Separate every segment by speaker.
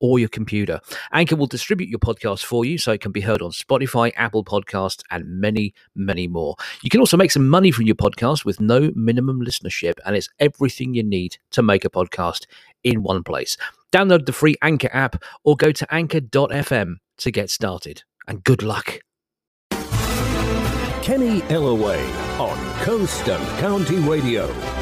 Speaker 1: or your computer. Anchor will distribute your podcast for you so it can be heard on Spotify, Apple Podcasts, and many, many more. You can also make some money from your podcast with no minimum listenership, and it's everything you need to make a podcast in one place. Download the free Anchor app or go to anchor.fm to get started. And good luck.
Speaker 2: Kenny Ellaway on Coast and County Radio.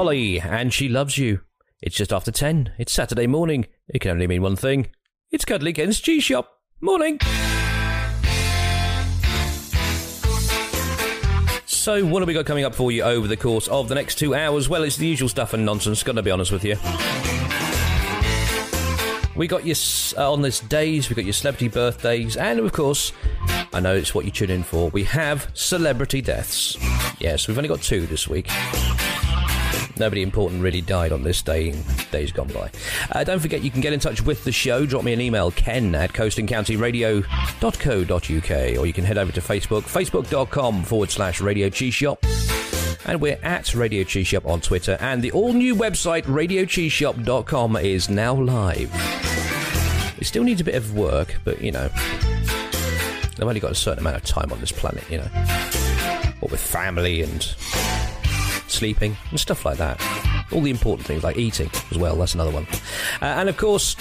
Speaker 3: Lolly, and she loves you. It's just after 10. It's Saturday morning. It can only mean one thing. It's Cuddly Ken's Cheese Shop. Morning. So, what have we got coming up for you over the course of the next two hours? Well, it's the usual stuff and nonsense, gotta be honest with you. We got your uh, on this days, we got your celebrity birthdays, and of course, I know it's what you tune in for. We have celebrity deaths. Yes, we've only got two this week. Nobody important really died on this day days gone by. Uh, don't forget you can get in touch with the show. Drop me an email, ken at coastandcountyradio.co.uk, or you can head over to Facebook, facebook.com forward slash radio cheese shop. And we're at Radio Cheese Shop on Twitter, and the all new website, radiocheeseshop.com, is now live. It still needs a bit of work, but you know, I've only got a certain amount of time on this planet, you know. What with family and sleeping and stuff like that. All the important things like eating as well, that's another one. Uh, and of course,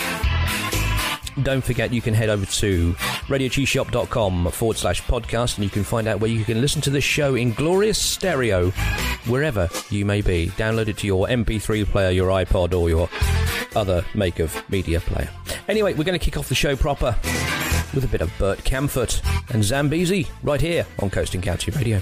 Speaker 3: don't forget you can head over to radiocheeseshop.com forward slash podcast and you can find out where you can listen to this show in glorious stereo wherever you may be. Download it to your MP3 player, your iPod, or your other make of media player. Anyway, we're going to kick off the show proper with a bit of Bert Kaempfert and Zambezi right here on Coast and County Radio.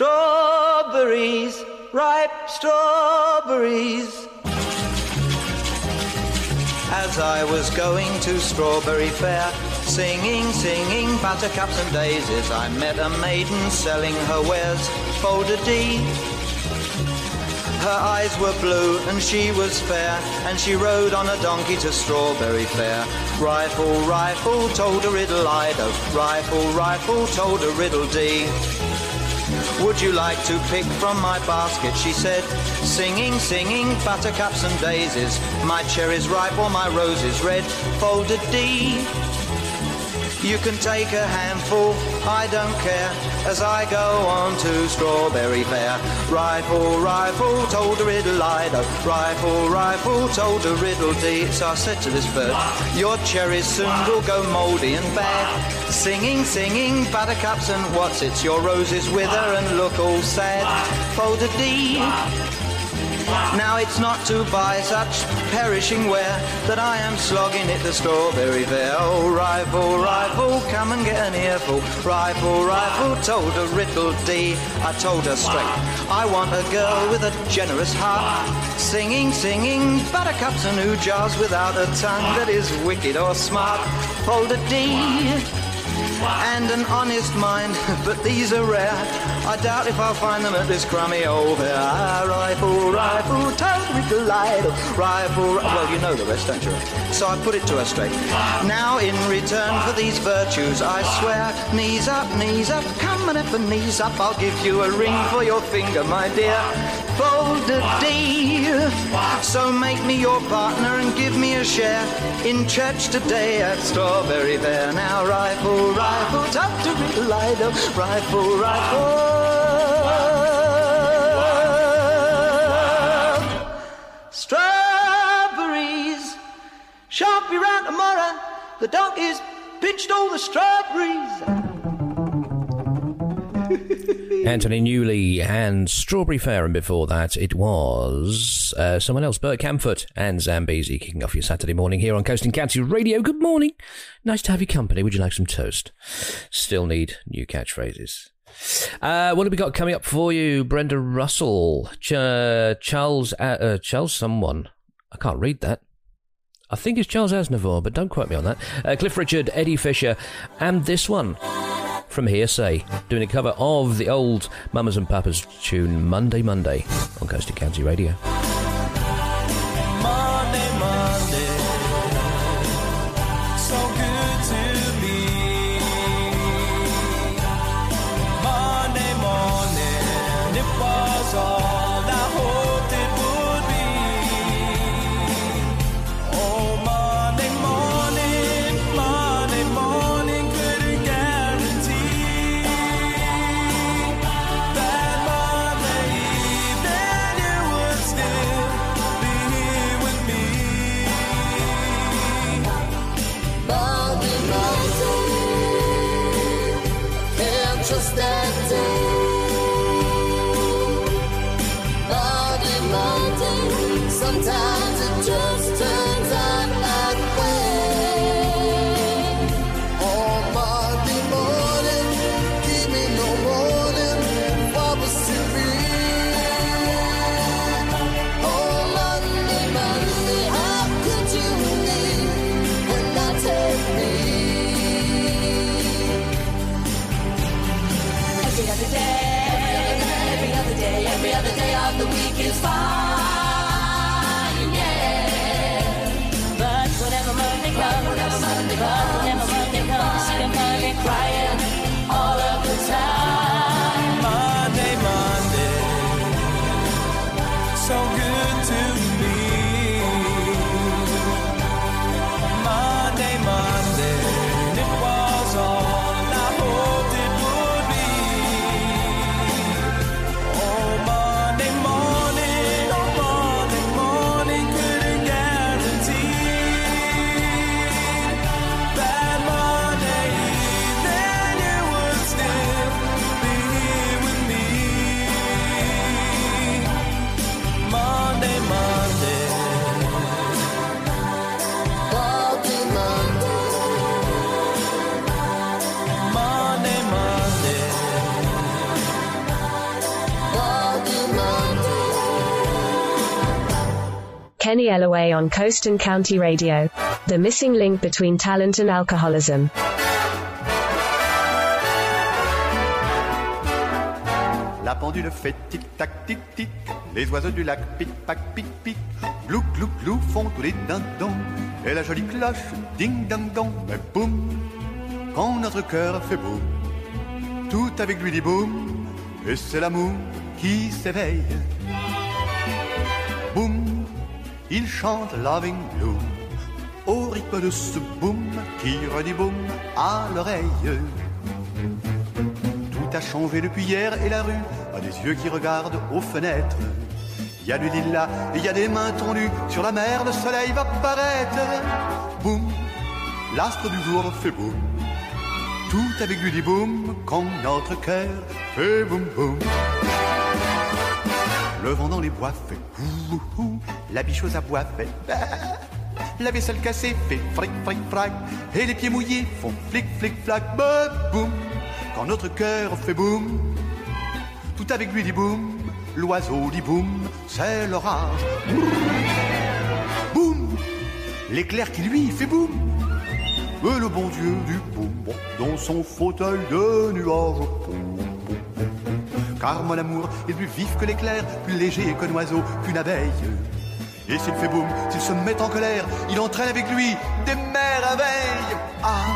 Speaker 4: Strawberries, ripe strawberries. As I was going to Strawberry Fair, singing, singing buttercups and daisies, I met a maiden selling her wares, folded D. Her eyes were blue and she was fair, and she rode on a donkey to Strawberry Fair. Rifle, rifle, told a riddle Ido. Rifle, rifle, told a riddle D. Would you like to pick from my basket? She said, singing, singing, buttercups and daisies. My cherries ripe or my roses red, folded D. You can take a handful, I don't care, as I go on to Strawberry Fair. Rifle, rifle, told a riddle Ido. Rifle, rifle, told a riddle D. So I said to this bird, your cherries soon will go mouldy and bad. Singing, singing, buttercups and what's it? Your roses wither and look all sad. Folded D. Now it's not to buy such perishing ware that I am slogging at the strawberry fair. Oh, rifle, rifle, come and get an earful. Rifle, rifle, told a riddle D. I told her straight, I want a girl with a generous heart. Singing, singing, buttercups and ooh jars without a tongue that is wicked or smart. Fold a D and an honest mind, but these are rare. I doubt if I'll find them at this crummy old fair. Ah, rifle, rifle, told with delight. Rifle, ri- well, you know the rest, don't you? So I put it to her straight. Now, in return for these virtues, I swear, knees up, knees up, come and up and knees up. I'll give you a ring for your finger, my dear. Fold a D. So make me your partner and give me a share in church today at Strawberry Fair. Now, rifle, rifle, tuck to riddle, Lido. Rifle, rifle. Strawberries. Shan't round tomorrow. The donkeys pinched all the strawberries.
Speaker 3: Anthony Newley and Strawberry Fair, and before that it was uh, someone else, Bert Kaempfert and Zambezi, kicking off your Saturday morning here on Coast and County Radio. Good morning. Nice to have your company. Would you like some toast? Still need new catchphrases. Uh, what have we got coming up for you? Brenda Russell, Ch- Charles, uh, uh, Charles, someone. I can't read that. I think it's Charles Aznavour, but don't quote me on that. Uh, Cliff Richard, Eddie Fisher, and this one from Hear'Say, doing a cover of the old Mamas and Papas tune Monday Monday on Coast and County Radio.
Speaker 5: Kenny Ellaway on Coast and County Radio. The missing link between talent and alcoholism.
Speaker 6: La pendule fait tic-tac, tic-tic. Les oiseaux du lac pic-pac, pic-pic. Glou, glou, glou font tous les dindons. Et la jolie cloche, ding-ding-dong. Mais boum, quand notre cœur fait boum, tout avec lui dit boum. Et c'est l'amour qui s'éveille. Boum, il chante Loving Blue. Au rythme de ce boum qui redit boum à l'oreille. Tout a changé depuis hier et la rue a des yeux qui regardent aux fenêtres. Il y a du lilas il y a des mains tendues. Sur la mer, le soleil va paraître. Boum, l'astre du jour fait boum. Tout avec lui dit boum quand notre cœur fait boum boum. Le vent dans les bois fait ouh, ouh. La bicheuse à bois fait bah. La vaisselle cassée fait fric fric frac. Et les pieds mouillés font flic flic flac. Boum. Quand notre cœur fait boum, tout avec lui dit boum. L'oiseau dit boum, c'est l'orage. Boum, l'éclair qui lui fait boum. Et le bon Dieu du boum, dans son fauteuil de nuage. Boum, boum, boum. Car mon amour est plus vif que l'éclair, plus léger qu'un oiseau, qu'une abeille. Et s'il fait boum, s'il se met en colère, il entraîne avec lui des merveilles. Ah,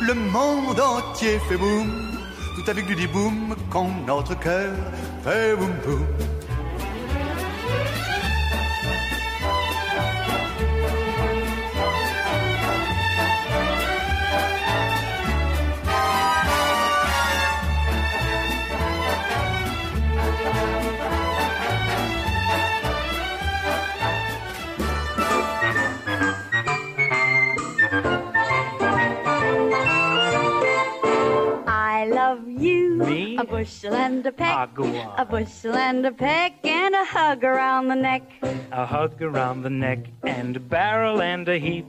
Speaker 6: le monde entier fait boum, tout avec lui dit boum, quand notre cœur fait boum boum.
Speaker 7: A bushel and a peck.
Speaker 8: Ah.
Speaker 7: A bushel and a peck and a hug around the neck.
Speaker 8: A hug around the neck and a barrel and a heap.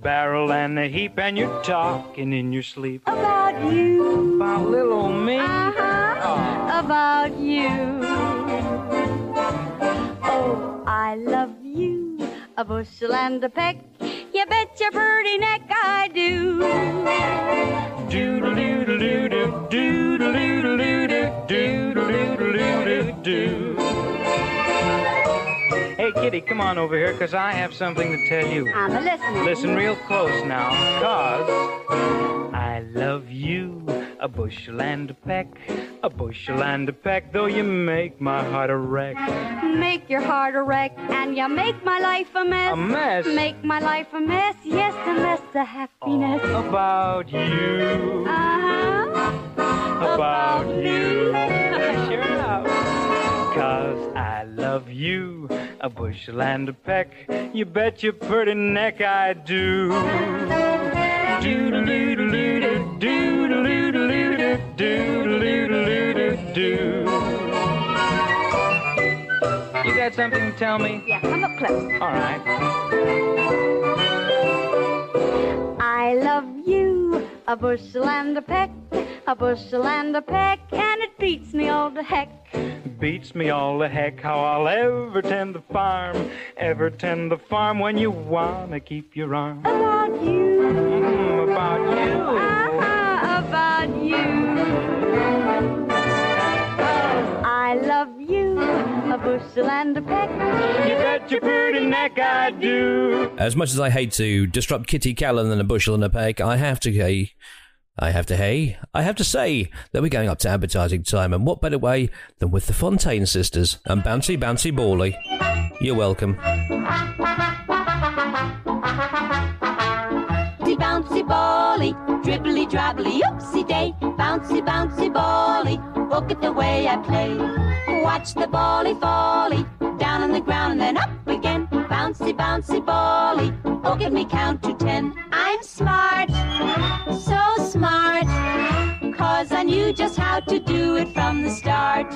Speaker 8: Barrel and a heap, and you're talking in your sleep.
Speaker 7: About you.
Speaker 8: About little me.
Speaker 7: Uh-huh. About you. Oh, I love you. A bushel and a peck. You bet your pretty neck I do.
Speaker 8: Doodle doodle doodle doodle doodle doodle doodle doodle doodle doo. Hey, kitty, come on over here, 'cause I have something to tell you.
Speaker 7: I'm a listening.
Speaker 8: Listen real close now, 'cause I love you. A bushel and a peck, a bushel and a peck, though you make my heart a wreck.
Speaker 7: Make your heart a wreck and you make my life a mess.
Speaker 8: A mess?
Speaker 7: Make my life a mess, yes, a mess of happiness.
Speaker 8: About you,
Speaker 7: Uh-huh.
Speaker 8: about you.
Speaker 7: me.
Speaker 8: sure enough. Cause I love you, a bushel and a peck. You bet your pretty neck I do. You got something to tell me?
Speaker 7: Yeah, come up close.
Speaker 8: All right.
Speaker 7: I love you, a bushel and a peck, a bushel and a peck, and it beats me all to heck.
Speaker 8: Beats me all the heck how I'll ever tend the farm, ever tend the farm when you wanna keep your arm.
Speaker 7: About you,
Speaker 8: Mm, about you.
Speaker 7: uh-huh, about you. I love you, a bushel and a peck.
Speaker 8: You bet your pretty neck I do.
Speaker 3: As much as I hate to disrupt Kitty Kallen and a bushel and a peck, I have to hey, I have to hey, I have to say that we're going up to advertising time, and what better way than with the Fontane sisters and Bouncy Bouncy Bally. You're welcome.
Speaker 9: Bouncy, bouncy, bally, dribbly, drabbly, oopsie day. Bouncy, bouncy, bally, look at the way I play. Watch the bally folly, down on the ground and then up again. Bouncy, bouncy, bally, look at me count to ten. I'm smart, so smart, cause I knew just how to do it from the start.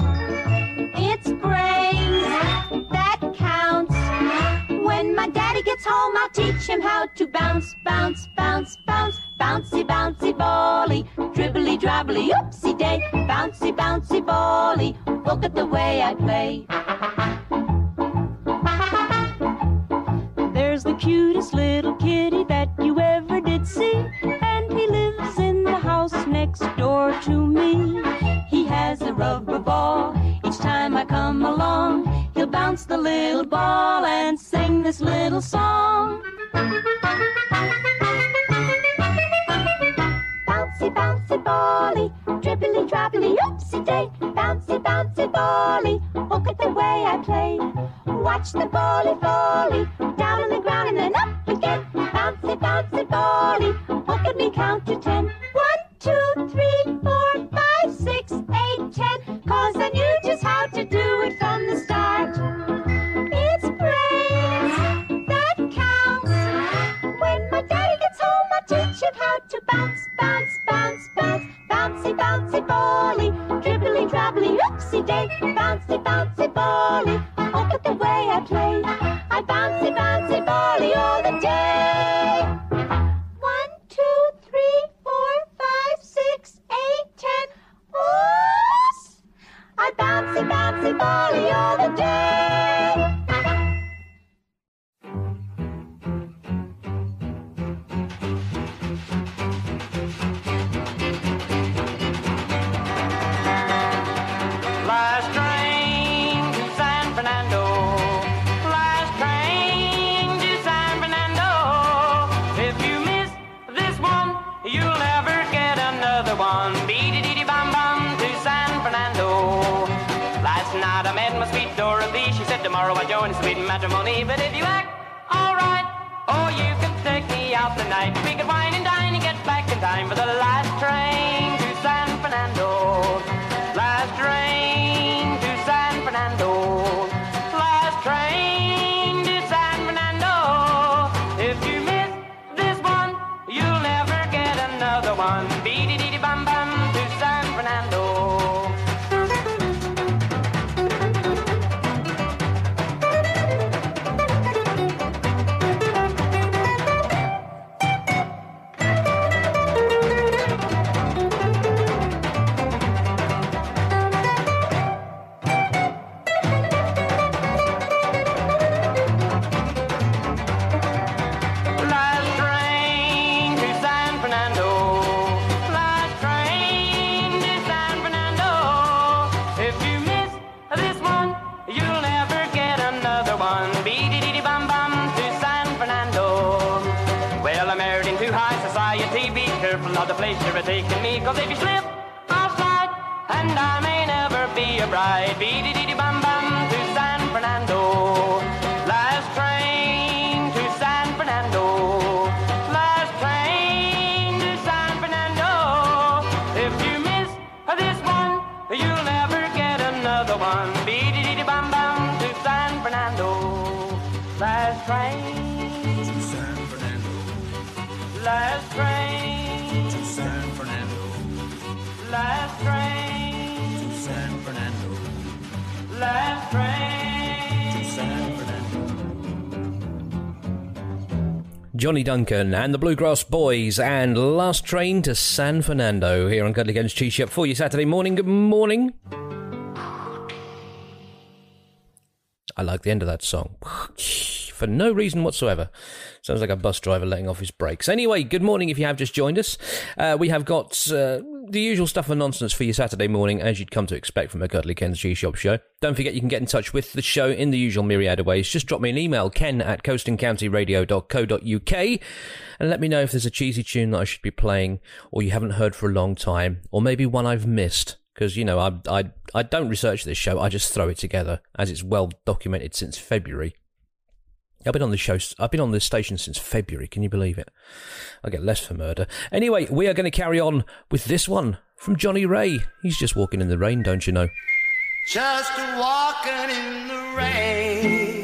Speaker 9: gets home, I'll teach him how to bounce, bounce, bounce, bounce, bouncy, bouncy, bally, dribbly, drabbly, oopsie day, bouncy, bouncy, bally. Look at the way I play.
Speaker 10: There's the cutest little kitty that you ever did see, and he lives in the house
Speaker 7: next door to me. He has a rubber ball. Each time I come along, he'll bounce the little ball and say this little song.
Speaker 9: Bouncy, bouncy, bally, dribbly, drabbly, oopsie day. Bouncy, bouncy, bally, look at the way I play. Watch the bally, bally, down on the ground and then up again. Bouncy, bouncy, bally, look at me count to ten. Bouncy, bouncy,
Speaker 3: Johnny Duncan and the Bluegrass Boys and Last Train to San Fernando here on Cuddly Ken's Cheese Shop for you Saturday morning. Good morning. I like the end of that song. For no reason whatsoever. Sounds like a bus driver letting off his brakes. Anyway, good morning if you have just joined us. Uh, we have got uh, the usual stuff and nonsense for your Saturday morning, as you'd come to expect from a Cuddly Ken's G Shop show. Don't forget you can get in touch with the show in the usual myriad of ways. Just drop me an email, ken at coastandcountyradio.co.uk, and let me know if there's a cheesy tune that I should be playing, or you haven't heard for a long time, or maybe one I've missed. Because, you know, I, I, I don't research this show, I just throw it together, as it's well documented since February. I've been on the show. I've been on this station since February. Can you believe it? I get less for murder. Anyway, we are going to carry on with this one from Johnnie Ray. He's just walking in the rain, don't you know?
Speaker 11: Just walking in the rain,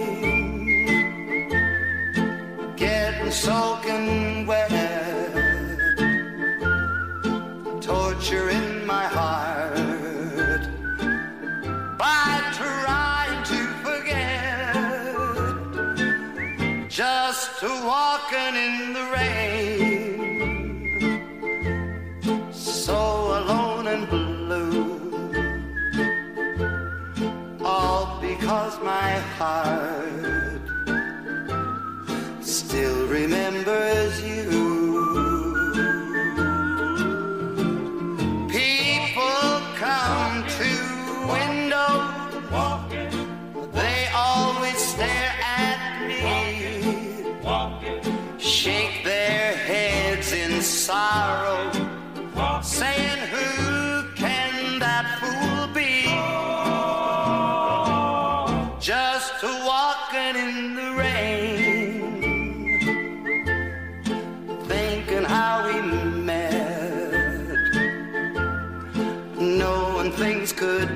Speaker 11: heart. Still remembers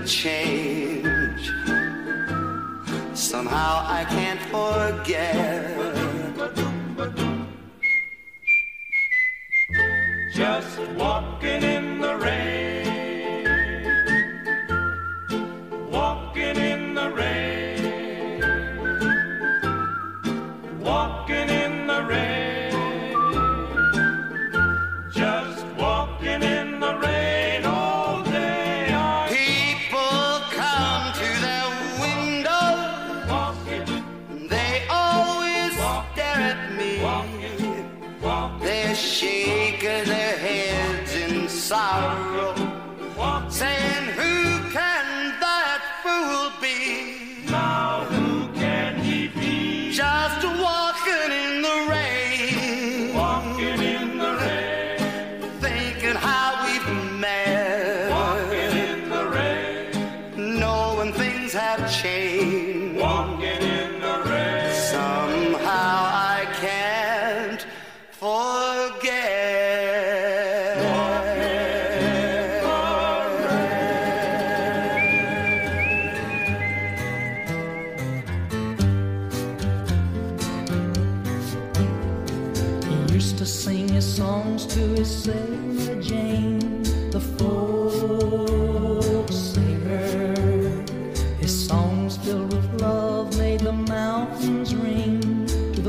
Speaker 12: change. Somehow I can't forget.
Speaker 11: Just walking in the rain.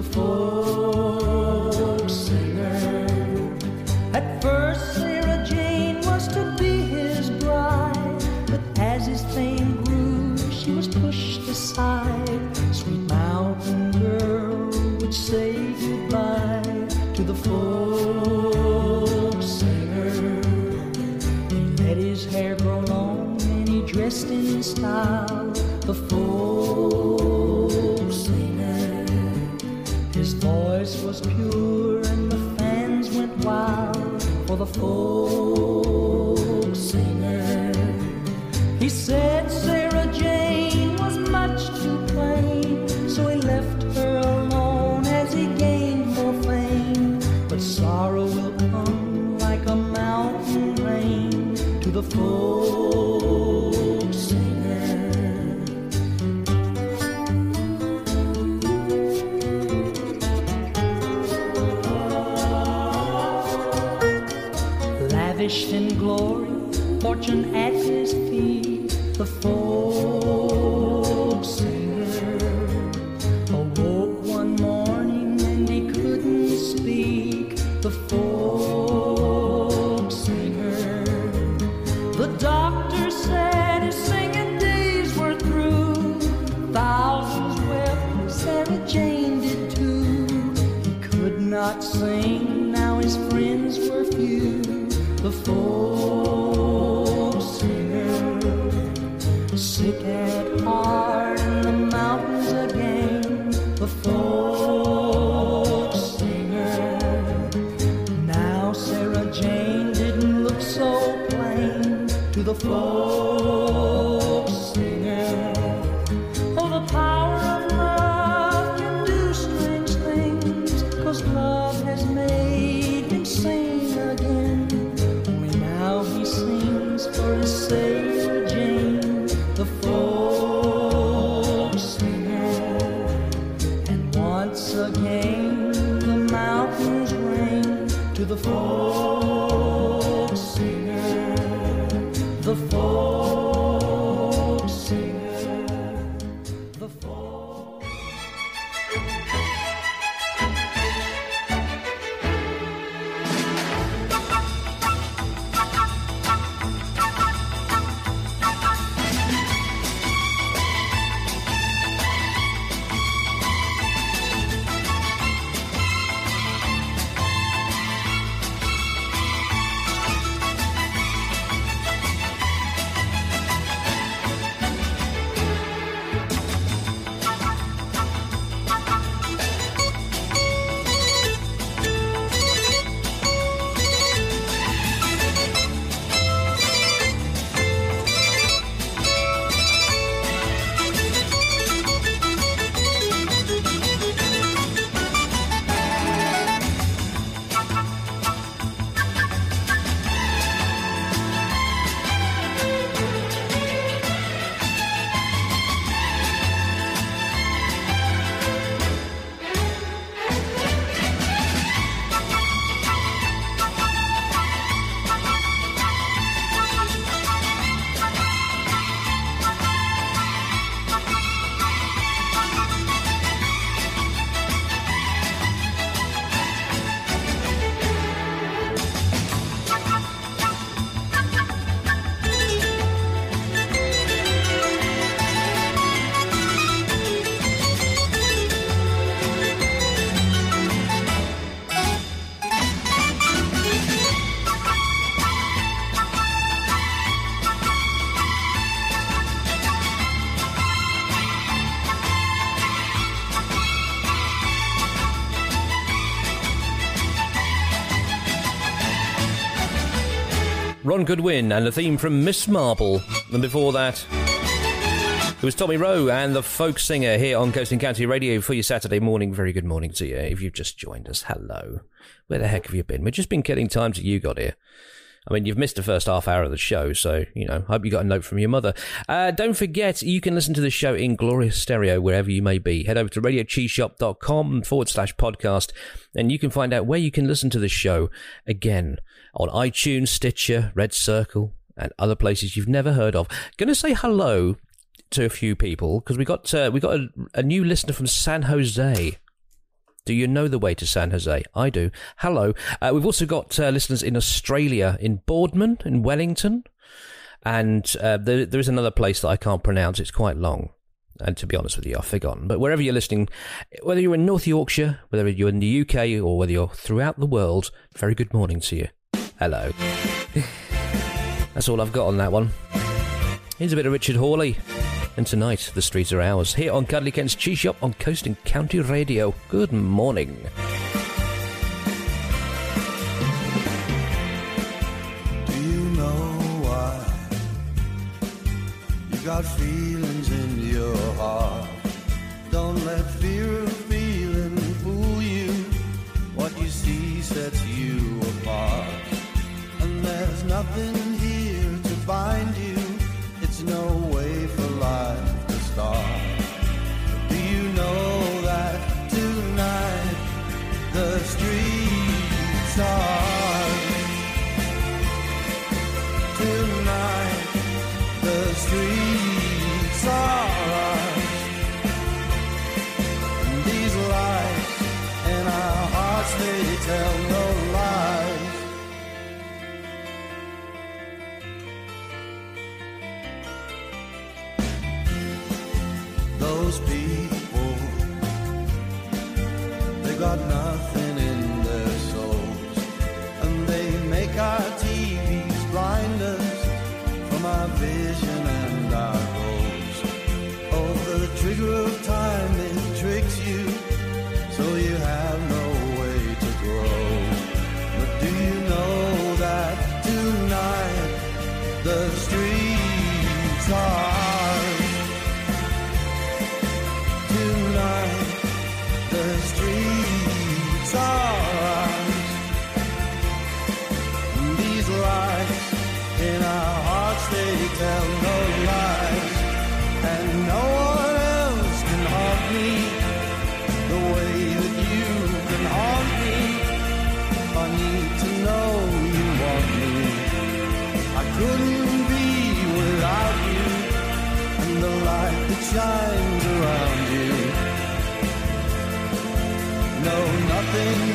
Speaker 11: the
Speaker 13: folk singer. At first, Sarah Jane was to be his bride, but as his fame grew, she was pushed aside. Sweet mountain girl would say goodbye to the folk singer. He let his hair grow long and he dressed in style. The folk was pure and the fans went wild for the full. Oh.
Speaker 3: Goodwin and the theme from Miss Marple. And before that, it was Tommy Roe and the folk singer here on Coast and County Radio for your Saturday morning. Very good morning to you. If you've just joined us, hello. Where the heck have you been? We've just been killing time till you got here. I mean, you've missed the first half hour of the show, so, you know, hope you got a note from your mother. Uh, don't forget, you can listen to the show in glorious stereo wherever you may be. Head over to radiocheeseshop.com forward slash podcast, and you can find out where you can listen to the show again on iTunes, Stitcher, Red Circle, and other places you've never heard of. Going to say hello to a few people because we got uh, we got a, a new listener from San Jose. Do you know the way to San Jose? I do. Hello. Uh, we've also got uh, listeners in Australia, in Boardman, in Wellington, and uh, there, there is another place that I can't pronounce. It's quite long. And to be honest with you, I've forgotten. But wherever you're listening, whether you're in North Yorkshire, whether you're in the UK, or whether you're throughout the world, very good morning to you. Hello. That's all I've got on that one. Here's a bit of Richard Hawley. And tonight, the streets are ours. Here on Cuddly Ken's Cheese Shop on Coast and County Radio. Good morning.
Speaker 14: Do you know why you got feelings in your heart? Nothing here to bind you. It's no way for life to start. Do you know that tonight the streets are Tonight the streets are. And these lights in our hearts they tell got nothing tell no lies, and no one else can haunt me the way that you can haunt me. I need to know you want me. I couldn't be without you, and the light that shines around you. No, nothing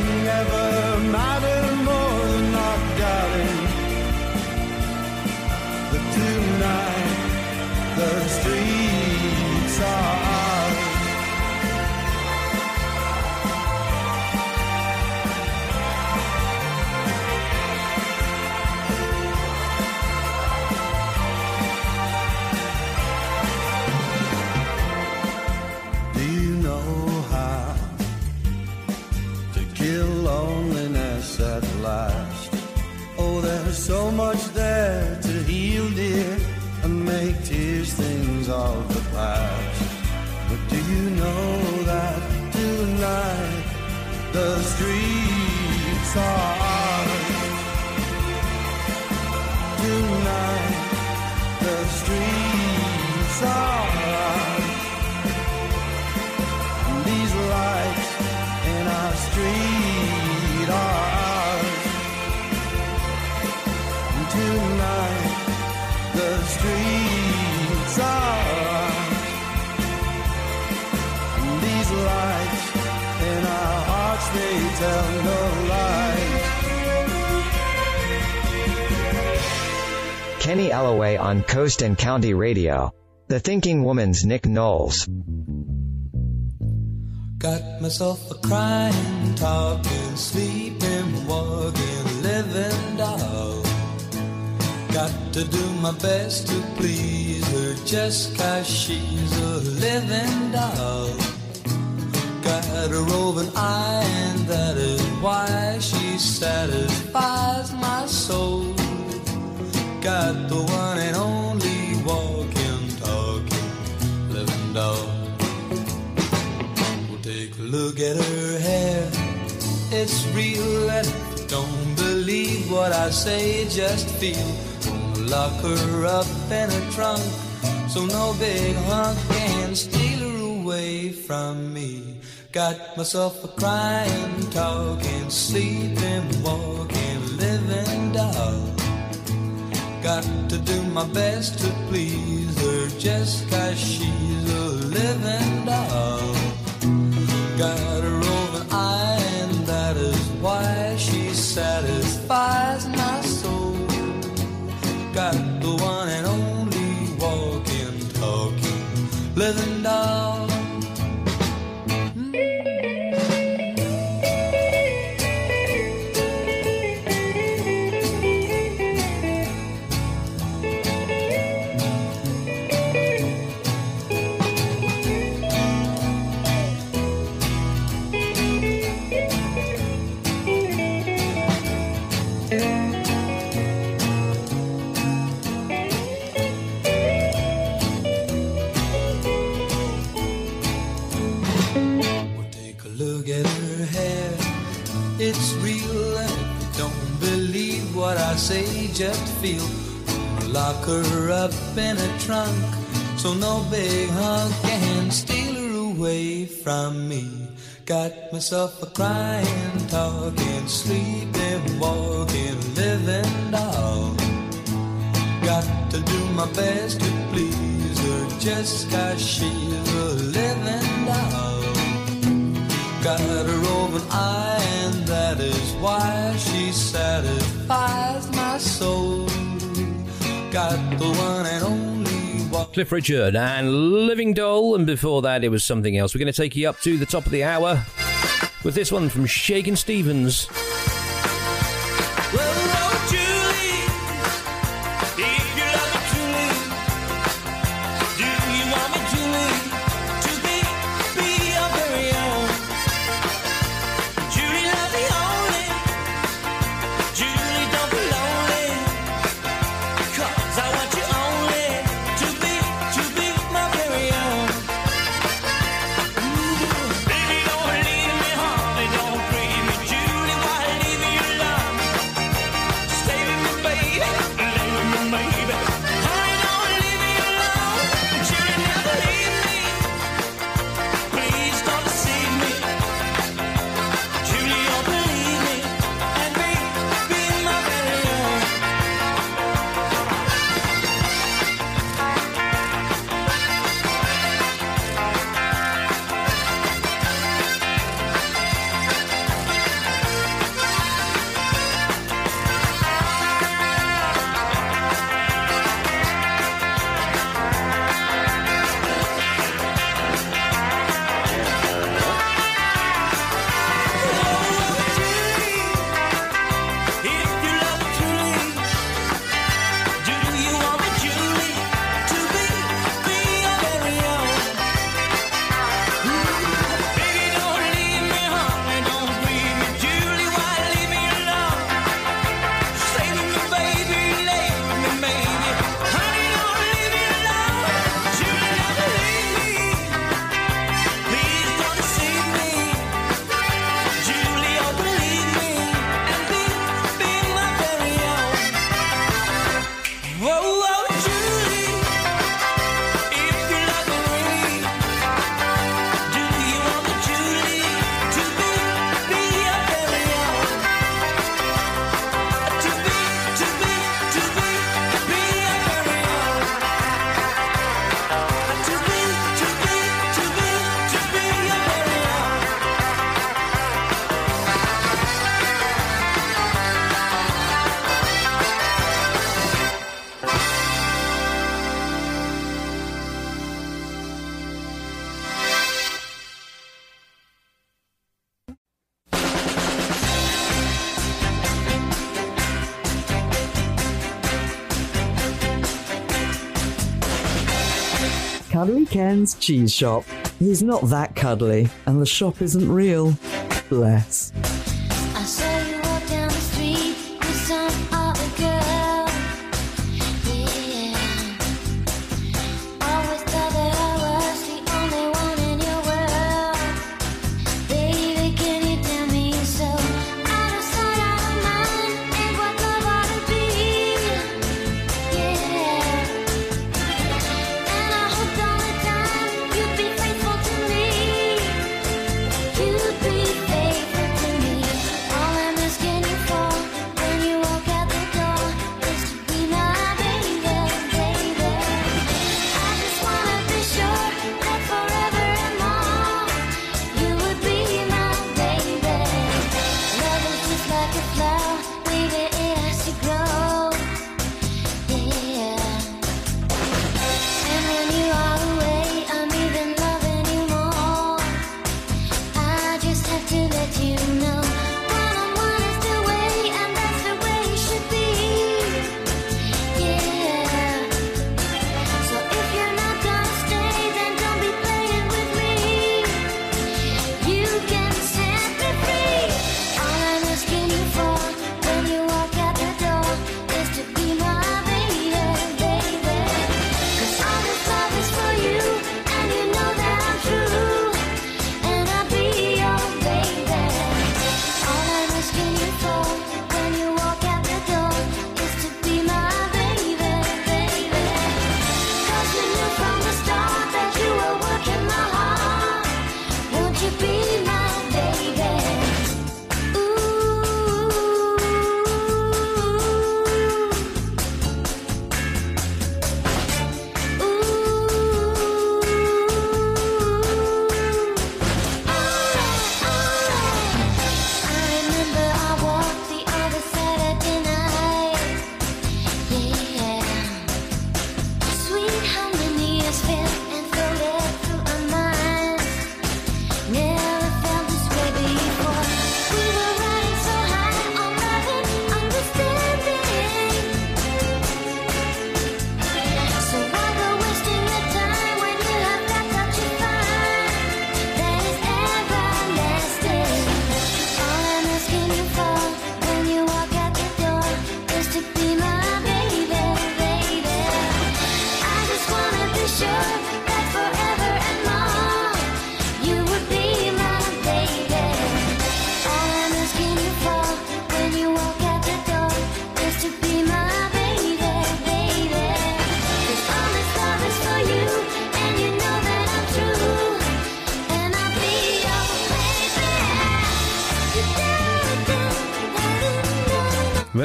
Speaker 14: tell no lies.
Speaker 15: Kenny Alloway on Coast and County Radio. The Thinking Woman's Nick Knowles.
Speaker 16: Got myself a crying, talking, sleeping, walking, living doll. Got to do my best to please her just 'cause she's a living doll. Got a roving eye, and that is why she satisfies my soul. Got the one and only walking, talking, living doll. Well, take a look at her hair. It's real and don't believe what I say, just feel. Lock her up in a trunk so no big hunk can steal her away from me. Got myself a crying, talking, sleeping, walking, living doll. Got to do my best to please her just cause she's a living doll. Got a roving eye, and that is why she satisfies my soul. Got the one and only walking, talking, living just feel. Lock her up in a trunk so no big hunk can steal her away from me. Got myself a crying, talking, sleeping, walking, living doll. Got to do my best to please her just cause she's a living doll. Got a roving eye, and that is why she satisfies my soul. Got the one and only one.
Speaker 17: Cliff Richard and Living Doll, and before that it was something else. We're going to take you up to the top of the hour with this one from Shakin' Stevens.
Speaker 15: Cuddly Ken's Cheese Shop. He's not that cuddly, and the shop isn't real. Bless.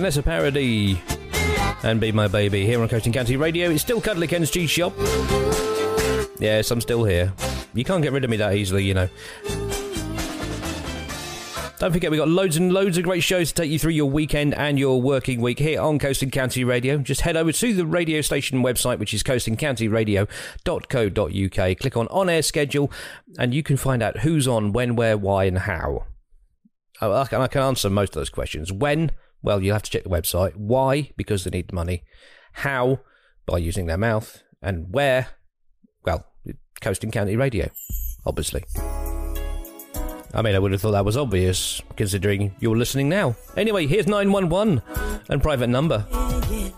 Speaker 3: Vanessa Paradis and Be My Baby here on Coast and County Radio. It's still Cuddly Ken's Cheese Shop. Yes, I'm still here. You can't get rid of me that easily, you know. Don't forget, we've got loads and loads of great shows to take you through your weekend and your working week here on Coast and County Radio. Just head over to the radio station website, which is coastandcountyradio.co.uk. Click on On Air Schedule, and you can find out who's on, when, where, why, and how. Oh, I can answer most of those questions. When? Well, you'll have to check the website. Why? Because they need money. How? By using their mouth. And where? Well, Coast and County Radio, obviously. I mean, I would have thought that was obvious, considering you're listening now. Anyway, here's 911 and private number.
Speaker 18: Since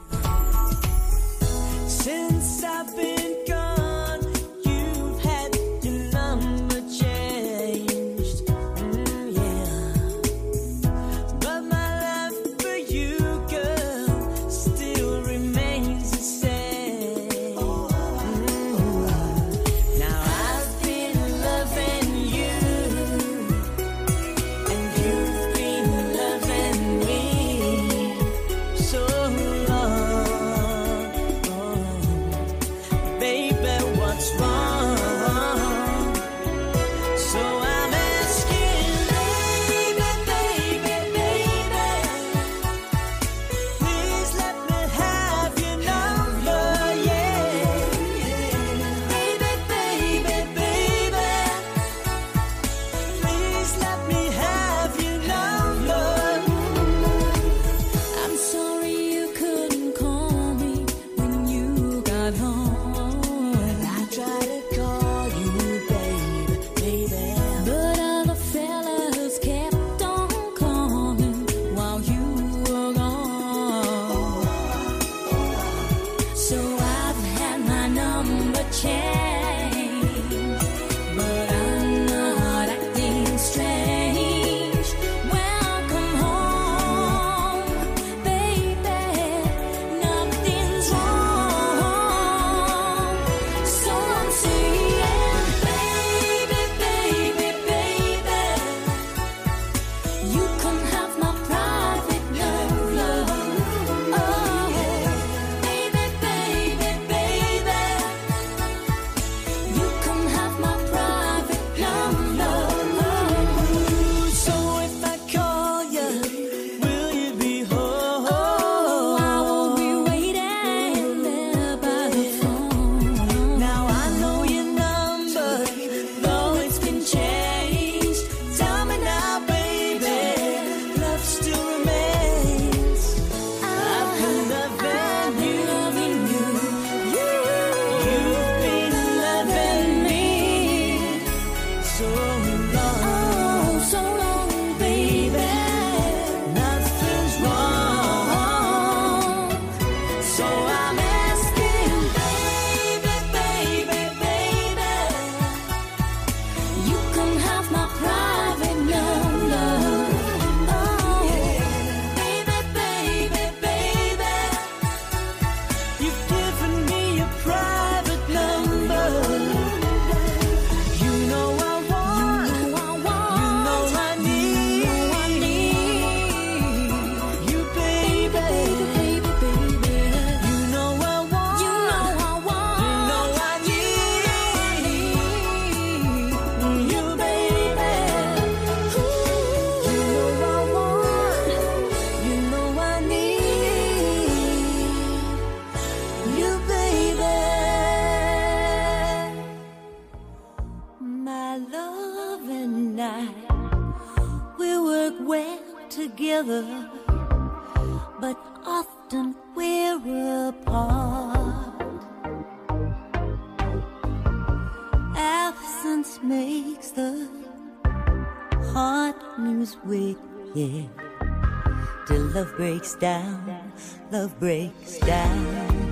Speaker 18: breaks down, love breaks down.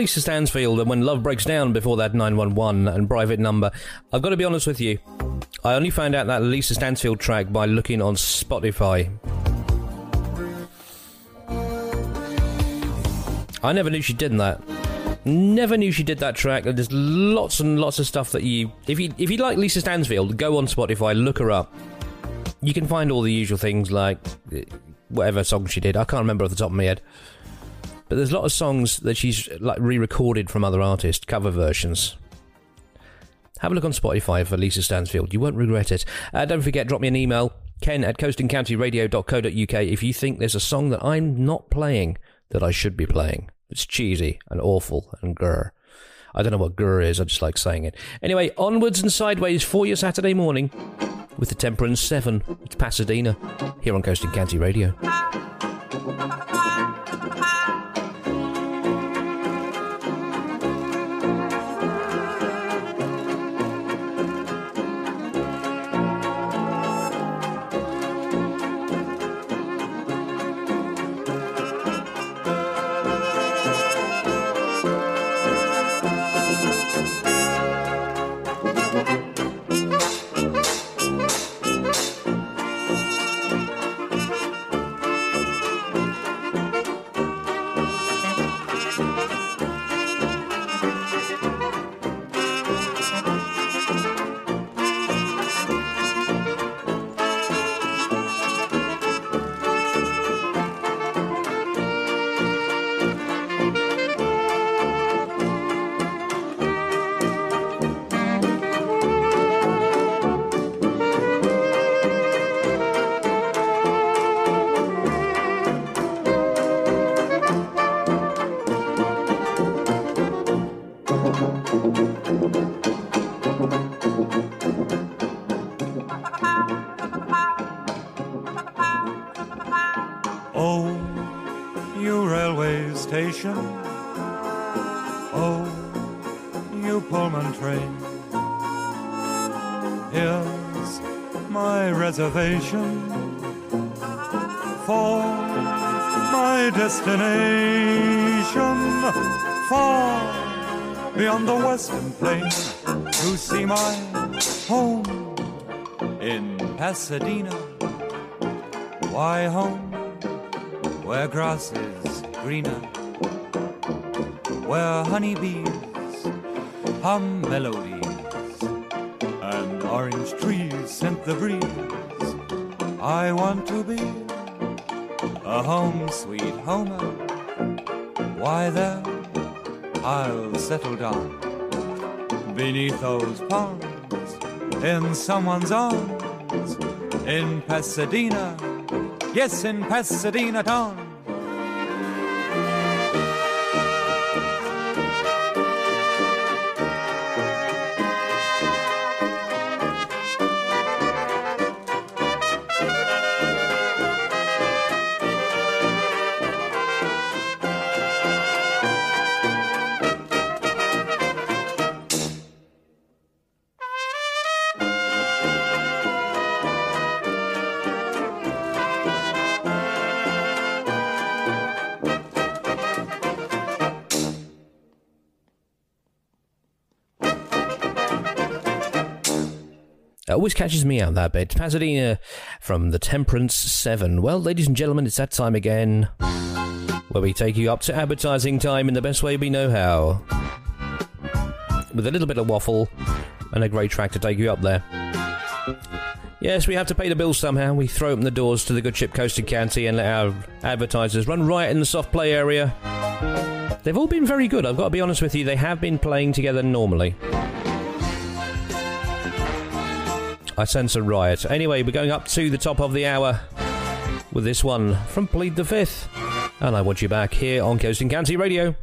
Speaker 3: Lisa Stansfield and When Love Breaks Down before that 911 and private number. I've got to be honest with you. I only found out that Lisa Stansfield track by looking on Spotify. I never knew she did that. Never knew she did that track. There's lots and lots of stuff that you, if you if you like Lisa Stansfield, go on Spotify, look her up. You can find all the usual things like eh, whatever song she did. I can't remember off the top of my head. But there's a lot of songs that she's like re-recorded from other artists, cover versions. Have a look on Spotify for Lisa Stansfield. You won't regret it. Uh, don't forget, drop me an email, ken at coastandcountyradio.co.uk if you think there's a song that I'm not playing that I should be playing. It's cheesy and awful and grr. I don't know what grr is, I just like saying it. Anyway, onwards and sideways for your Saturday morning with the Temperance 7. It's Pasadena here on Coast and County Radio.
Speaker 19: To see my home in Pasadena. Why home where grass is greener, where honeybees hum melodies and orange trees scent the breeze. I want to be a home sweet homer. Why there I'll settle down beneath those palms in someone's arms in Pasadena. Yes, in Pasadena town.
Speaker 20: Always catches me out that bit. Pasadena from the Temperance 7. Well, ladies and gentlemen, it's that time again where we take you up to advertising time in the best way we know how. With a little bit of waffle and a great track to take you up there. Yes, we have to pay the bills somehow. We throw open the doors to the good ship Coast and County and let our advertisers run riot in the soft play area. They've all been very good, I've got to be honest with you. They have been playing together normally. I sense a riot. Anyway, we're going up to the top of the hour with this one from Plead the Fifth. And I want you back here on Coast and County Radio.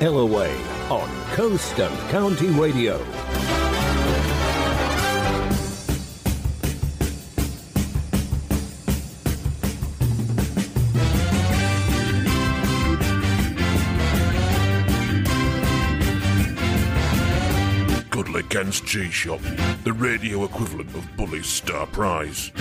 Speaker 1: Ellaway on Coast and County Radio.
Speaker 21: Cuddly
Speaker 18: Ken's Cheese Shop, the radio equivalent of Bully's Star Prize.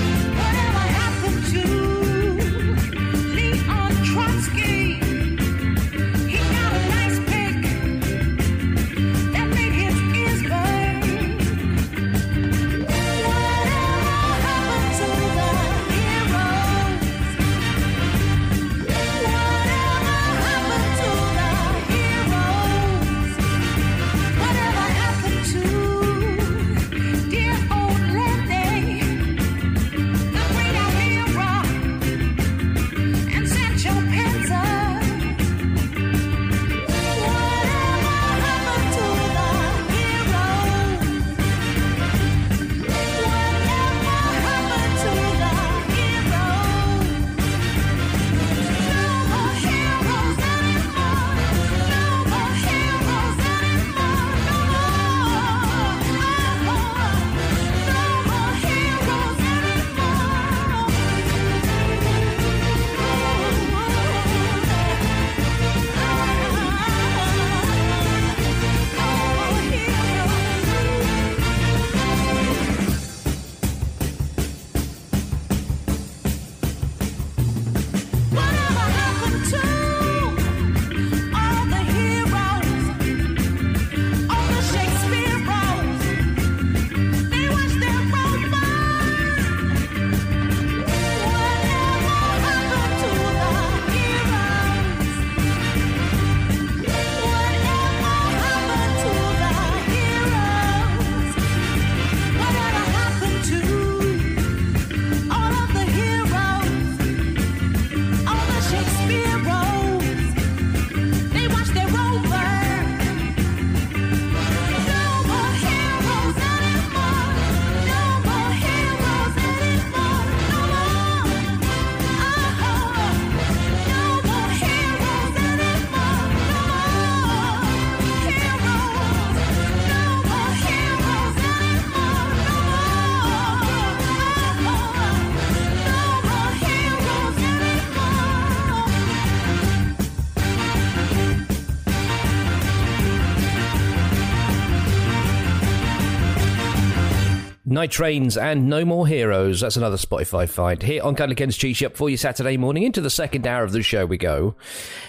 Speaker 22: Night Trains and No More Heroes. That's another Spotify find. Here on Cuddly Ken's Cheese Shop for you Saturday morning. Into the second hour of the show we go.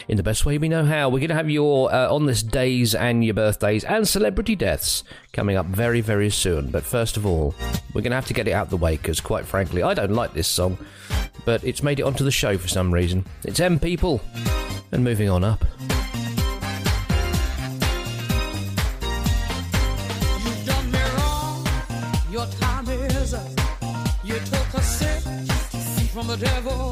Speaker 22: In the best way we know how. We're going to have your uh, on this days and your birthdays and celebrity deaths coming up very, very soon. But first of all, we're going to have to get it out the way because, quite frankly, I don't like this song. But it's made it onto the show for some reason. It's M People. And moving on up.
Speaker 19: devil.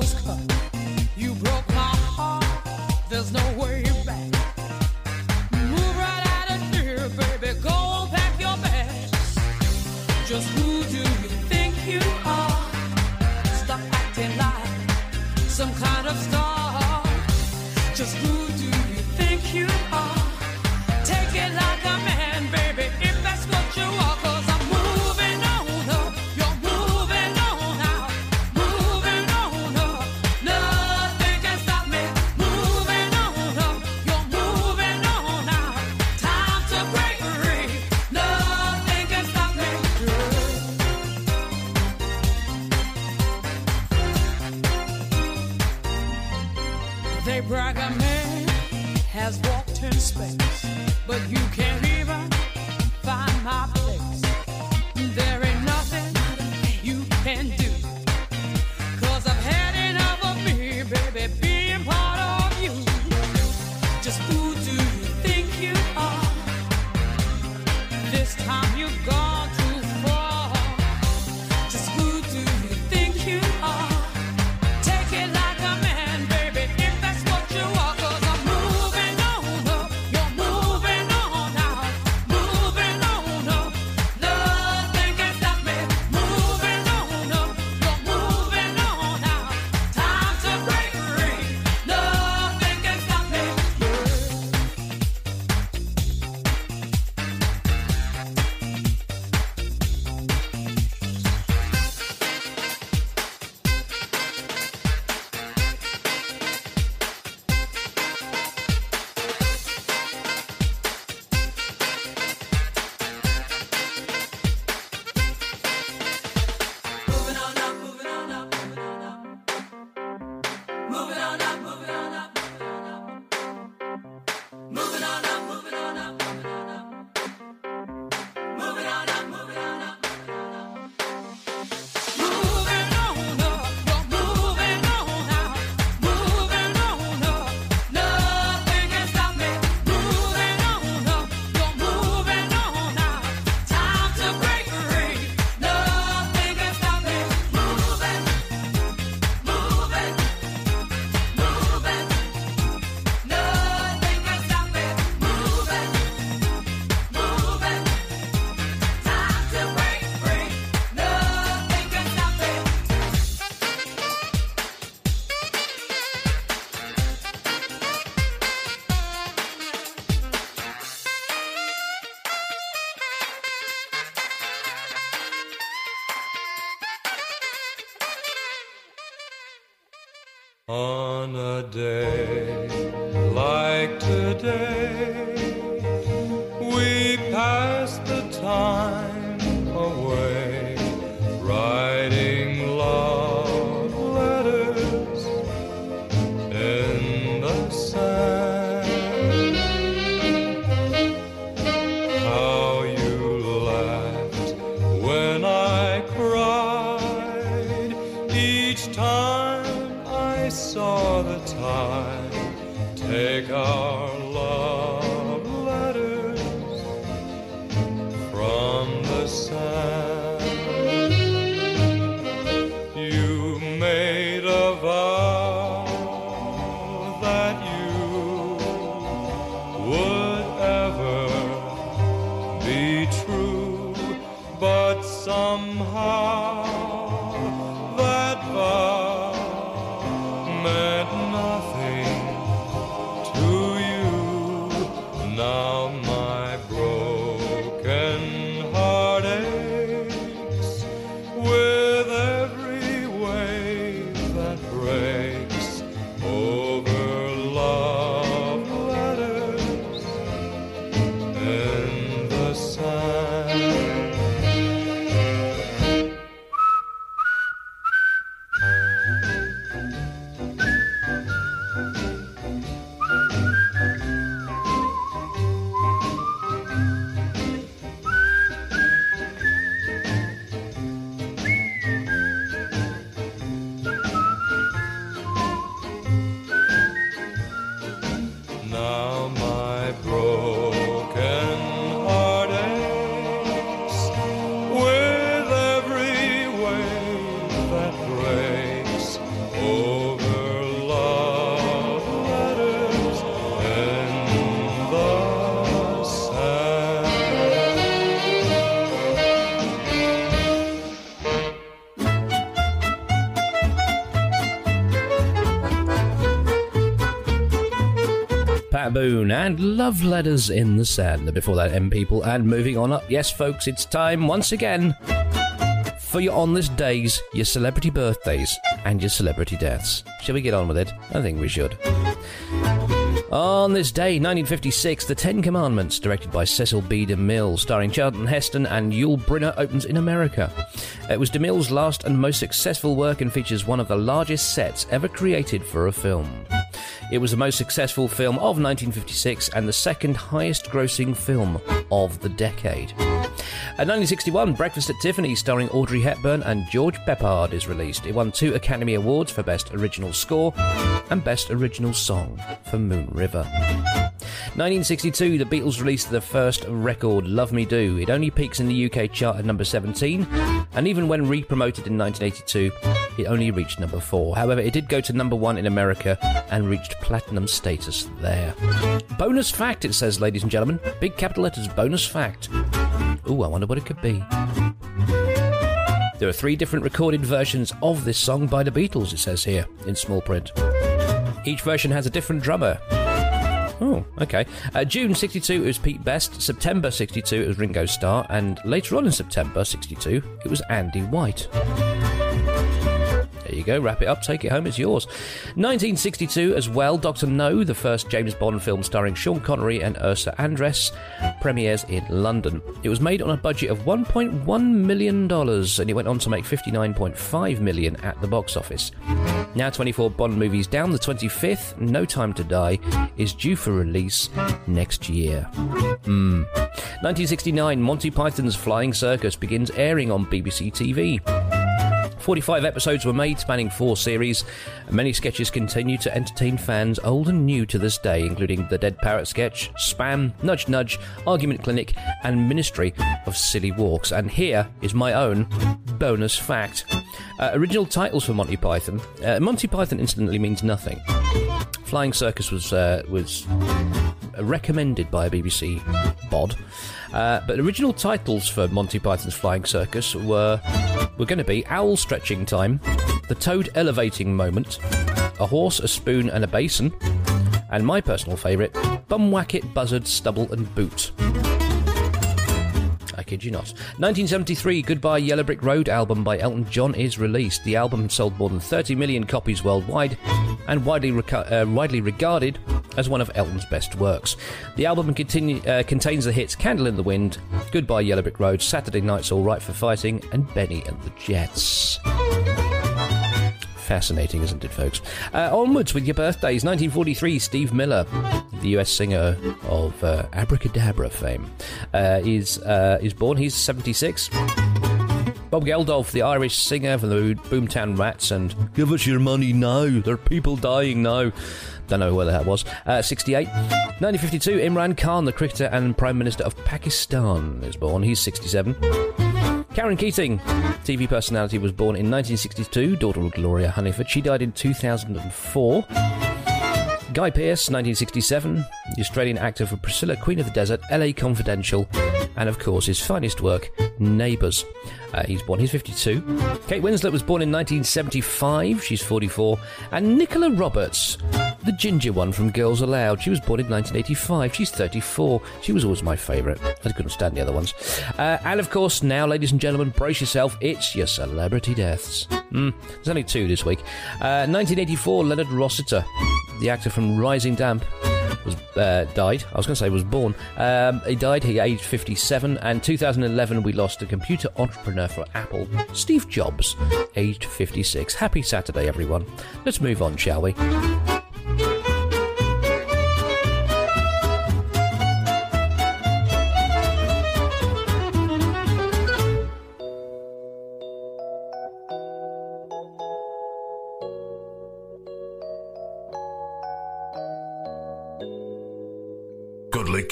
Speaker 3: Pat Boone and Love Letters in the Sand. Before that, M People and moving on up. Yes, folks, it's time once again for your on this days, your celebrity birthdays, and your celebrity deaths. Shall we get on with it? I think we should. On this day, 1956, The Ten Commandments, directed by Cecil B. DeMille, starring Charlton Heston and Yul Brynner, opens in America. It was DeMille's last and most successful work and features one of the largest sets ever created for a film. It was the most successful film of 1956 and the second highest grossing film of the decade. At 1961, Breakfast at Tiffany's, starring Audrey Hepburn and George Peppard, is released. It won two Academy Awards for Best Original Score and Best Original Song for Moon River. 1962, the Beatles released their first record, Love Me Do. It only peaks in the UK chart at number 17, and even when re promoted in 1982, it only reached number 4. However, it did go to number 1 in America and reached platinum status there. Bonus fact, it says, ladies and gentlemen. Big capital letters, bonus fact. Ooh, I wonder what it could be. There are three different recorded versions of this song by the Beatles, it says here, in small print. Each version has a different drummer. Oh, okay. Uh, June 62, it was Pete Best. September 62, it was Ringo Starr. And later on in September 62, it was Andy White. There you go, wrap it up, take it home, it's yours. 1962 as well, Dr. No, the first James Bond film starring Sean Connery and Ursula Andress, premieres in London. It was made on a budget of $1.1 million and it went on to make 59.5 million at the box office. Now 24 Bond movies down, the 25th, No Time to Die, is due for release next year. Hmm. 1969, Monty Python's Flying Circus begins airing on BBC TV. 45 episodes were made, spanning four series. Many sketches continue to entertain fans old and new to this day, including the Dead Parrot sketch, Spam, Nudge Nudge, Argument Clinic, and Ministry of Silly Walks. And here is my own bonus fact. Uh, original titles for Monty Python. Uh, Monty Python, incidentally, means nothing. Flying Circus was uh, was recommended by a BBC bod. Uh, but original titles for Monty Python's Flying Circus were were going to be Owl Stretching Time, The Toad Elevating Moment, A Horse, a Spoon, and a Basin, and my personal favourite, Bum Whack It, Buzzard, Stubble, and Boot. I kid you not. 1973, Goodbye Yellow Brick Road album by Elton John is released. The album sold more than 30 million copies worldwide and widely, reca- uh, widely regarded as one of Elton's best works. The album continue, uh, contains the hits Candle in the Wind, Goodbye Yellow Brick Road, Saturday Night's All Right for Fighting, and Bennie and the Jets. Fascinating, isn't it, folks? Uh, onwards with your birthdays. 1943, Steve Miller, the US singer of uh, Abracadabra fame, uh, is uh, is born. He's 76. Bob Geldof, the Irish singer from the Boomtown Rats, and Give Us Your Money Now. There are people dying now. Don't know where that was. Uh, 68. 1952, Imran Khan, the cricketer and Prime Minister of Pakistan, is born. He's 67. Caron Keating, TV personality, was born in 1962, daughter of Gloria Hunniford. She died in 2004. Guy Pearce, 1967, the Australian actor for Priscilla, Queen of the Desert, LA Confidential, and of course his finest work, Neighbours. Uh, he's born, he's 52. Kate Winslet was born in 1975, she's 44. And Nicola Roberts, the ginger one from Girls Aloud, she was born in 1985, she's 34. She was always my favourite. I couldn't stand the other ones. Uh, and of course, now, ladies and gentlemen, brace yourself, it's your celebrity deaths. Mm, there's only two this week. Uh, 1984, Leonard Rossiter, the actor from Rising Damp, was uh, died. I was going to say was born. Um, he died. He aged 57. And 2011, we lost a computer entrepreneur for Apple, Steve Jobs, aged 56. Happy Saturday, everyone. Let's move on, shall we?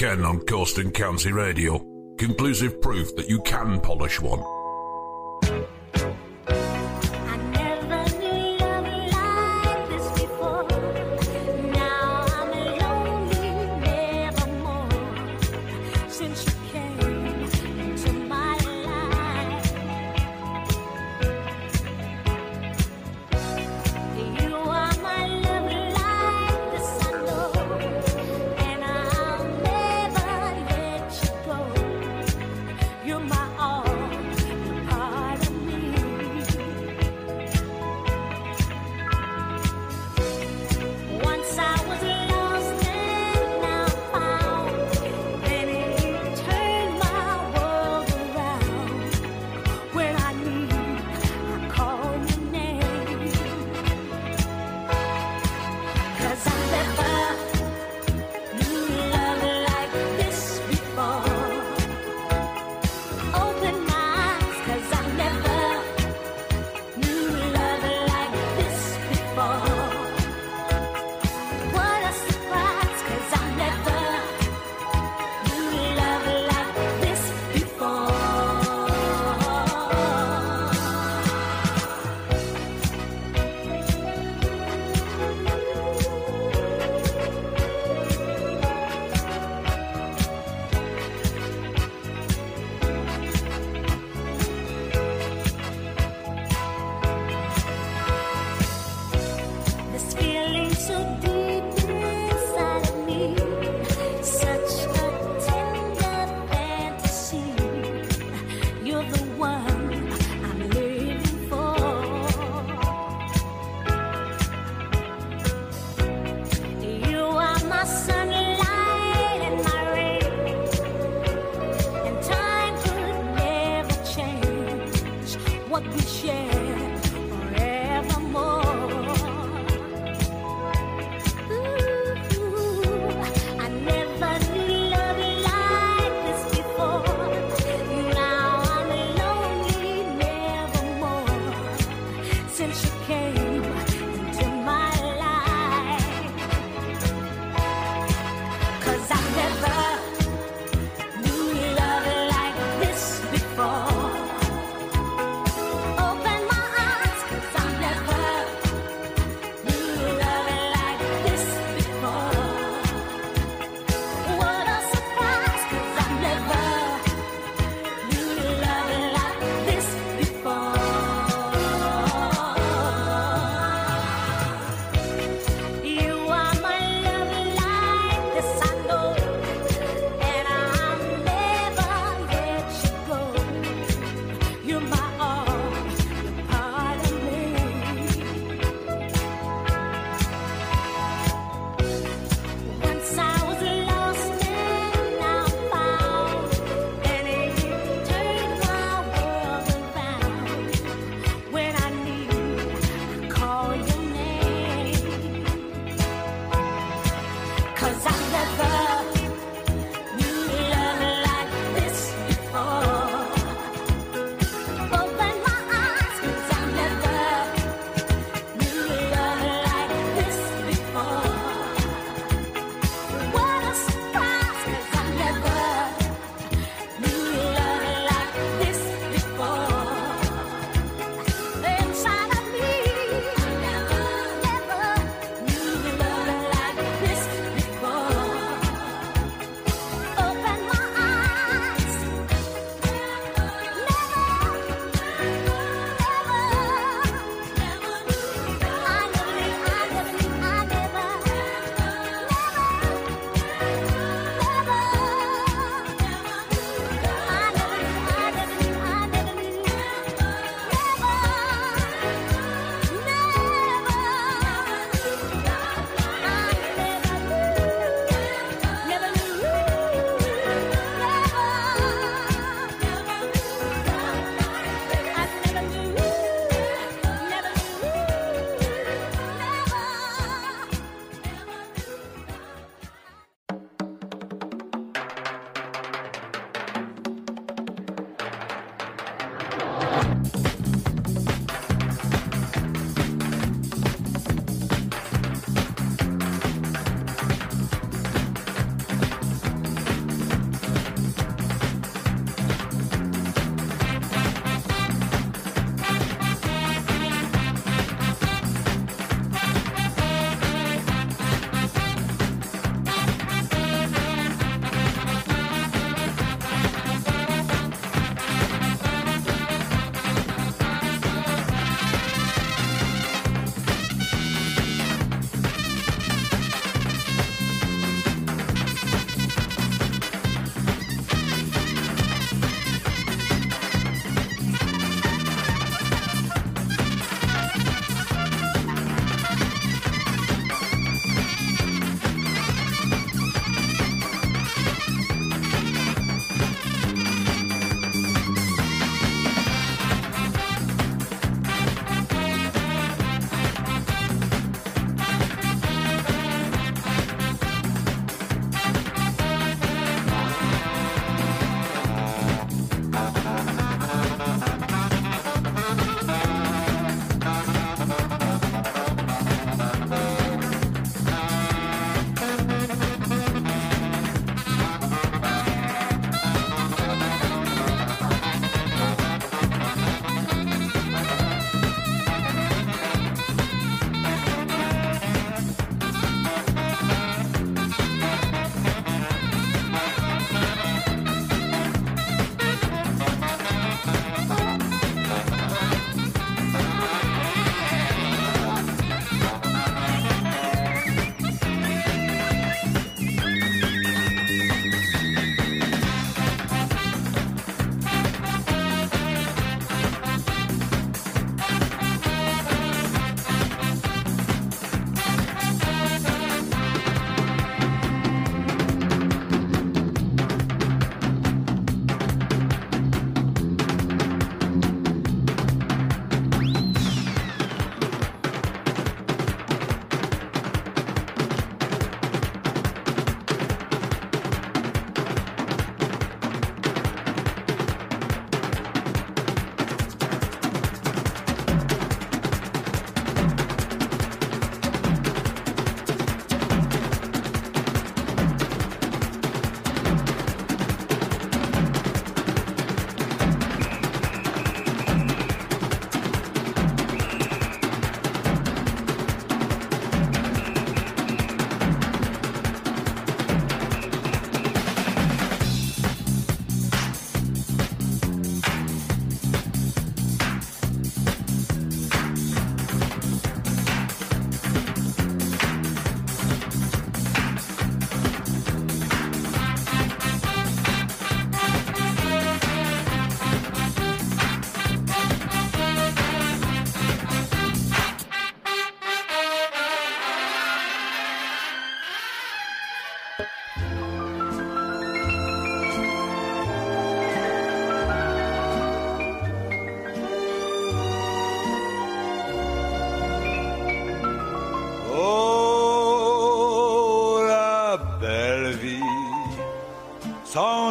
Speaker 18: Ken on Coast and County Radio. Conclusive proof that you can polish one.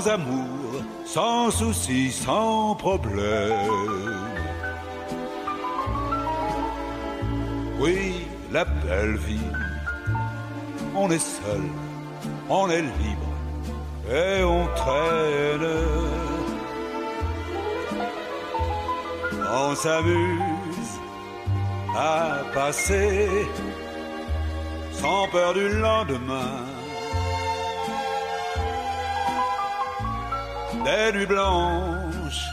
Speaker 23: Sans amour, sans souci, sans problème. Oui, la belle vie, on est seul, on est libre et on traîne. On s'amuse à passer sans peur du lendemain. Des nuits blanches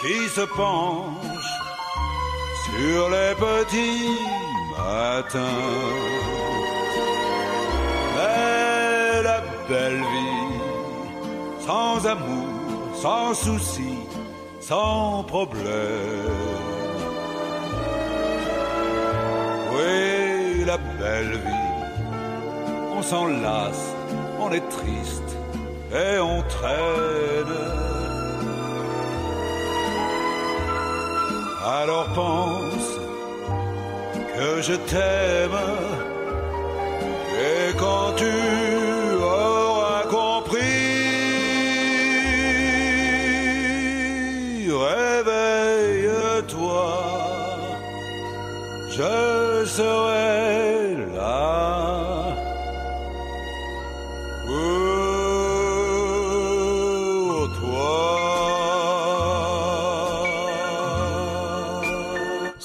Speaker 23: qui se penchent sur les petits matins. Mais la belle vie, sans amour, sans souci, sans problème. Oui, la belle vie, on s'en lasse, on est triste et on Alors pense que je t'aime. Et quand tu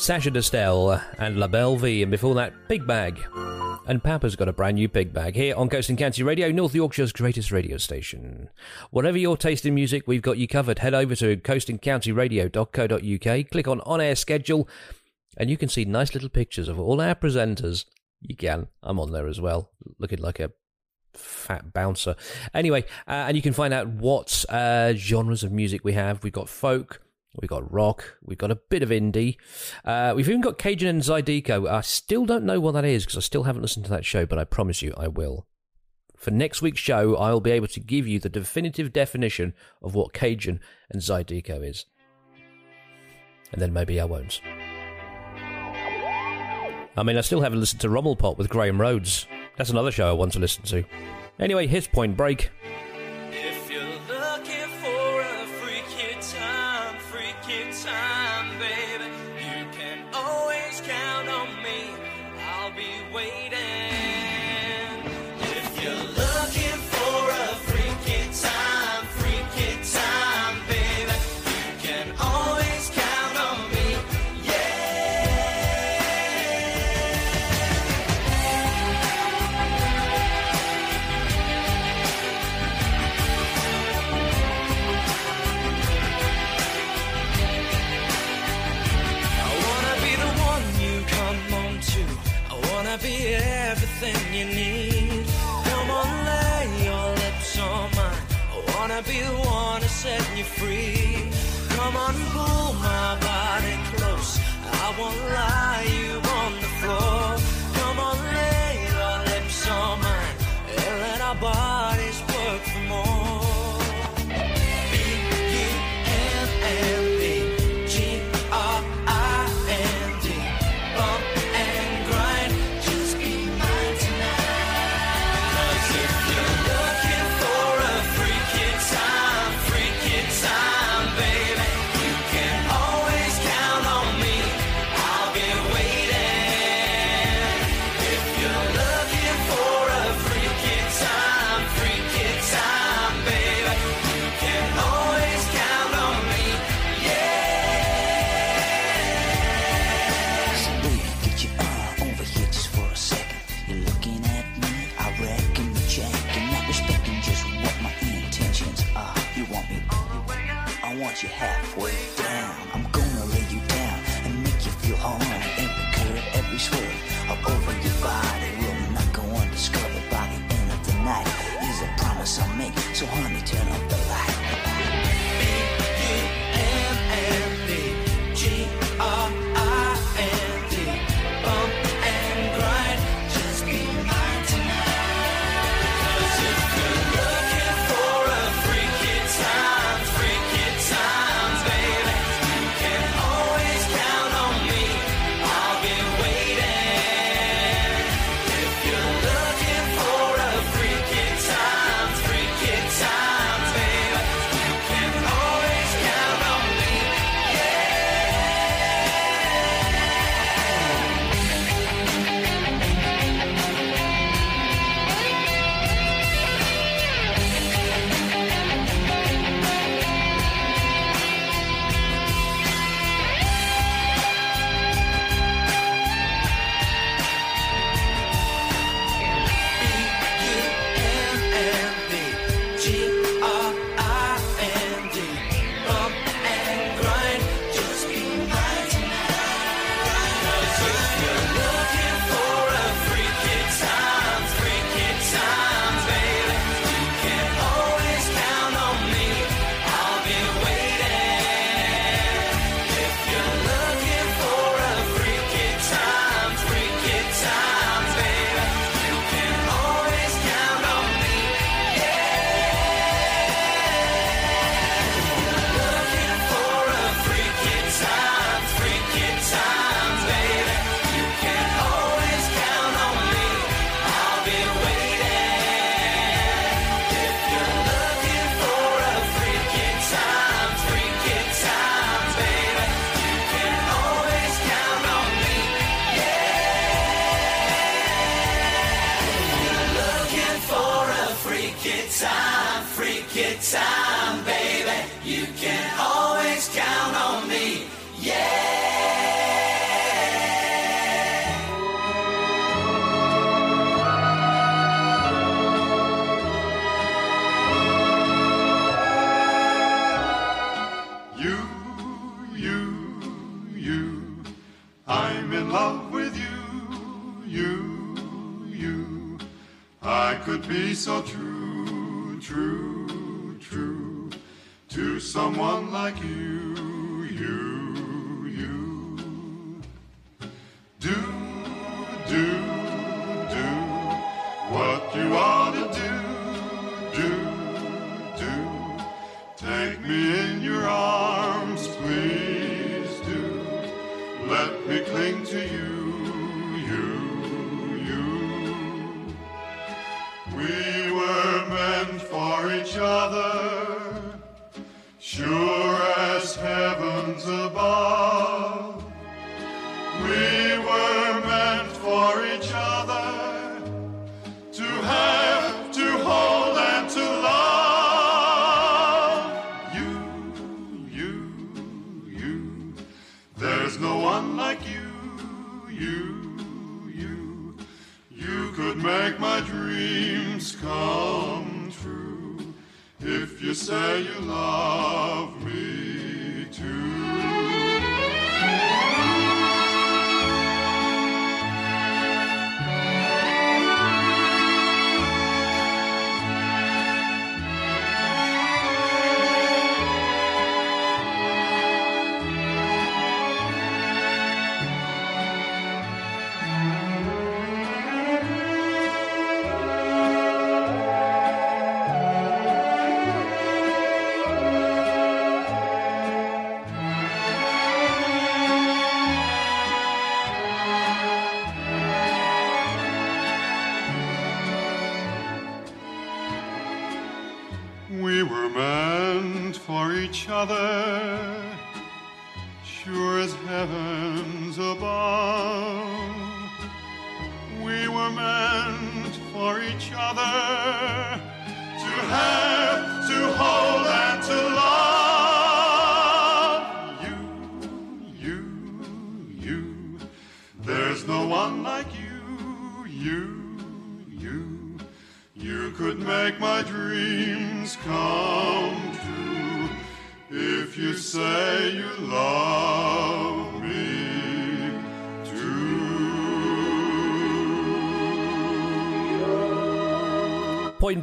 Speaker 3: Sacha Distel and La Belle Vie, and before that, Big Bag. And Papa's got a brand new Big Bag here on Coast and County Radio, North Yorkshire's greatest radio station. Whatever your taste in music, we've got you covered. Head over to coastandcountyradio.co.uk, click on On Air Schedule, and you can see nice little pictures of all our presenters. You can. I'm on there as well, looking like a fat bouncer. Anyway, uh, and you can find out what uh, genres of music we have. We've got folk, we've got rock, we've got a bit of indie. Uh, we've even got Cajun and Zydeco. I still don't know what that is because I still haven't listened to that show, but I promise you I will. For next week's show, I'll be able to give you the definitive definition of what Cajun and Zydeco is. And then maybe I won't. I mean, I still haven't listened to Rommel Pop with Graham Rhodes. That's another show I want to listen to. Anyway, here's Point Break.
Speaker 17: Freaky time,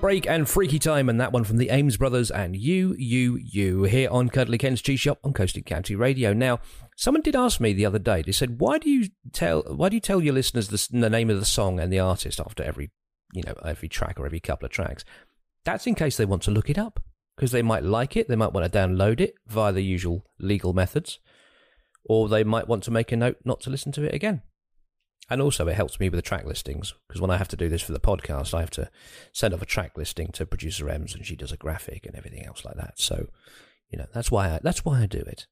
Speaker 3: Break and Freaky Time, and that one from the Ames Brothers and You, You, You here on Cuddly Ken's Cheese Shop on Coast and County Radio. Now, someone did ask me the other day. They said, "Why do you tell? Why do you tell your listeners the, the name of the song and the artist after every, you know, every track or every couple of tracks?" That's in case they want to look it up because they might like it. They might want to download it via the usual legal methods, or they might want to make a note not to listen to it again. And also, it helps me with the track listings because when I have to do this for the podcast, I have to send off a track listing to producer Ems, and she does a graphic and everything else like that. So, you know, that's why I, that's why I do it.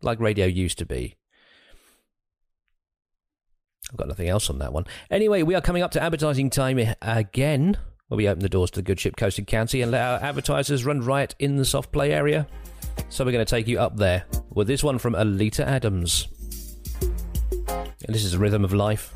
Speaker 3: Like radio used to be. I've got nothing else on that one. Anyway, we are coming up to advertising time again, where we open the doors to the good ship Coast and County and let our advertisers run riot in the soft play area. So we're going to take you up there with this one from Oleta Adams. And this is a rhythm of life.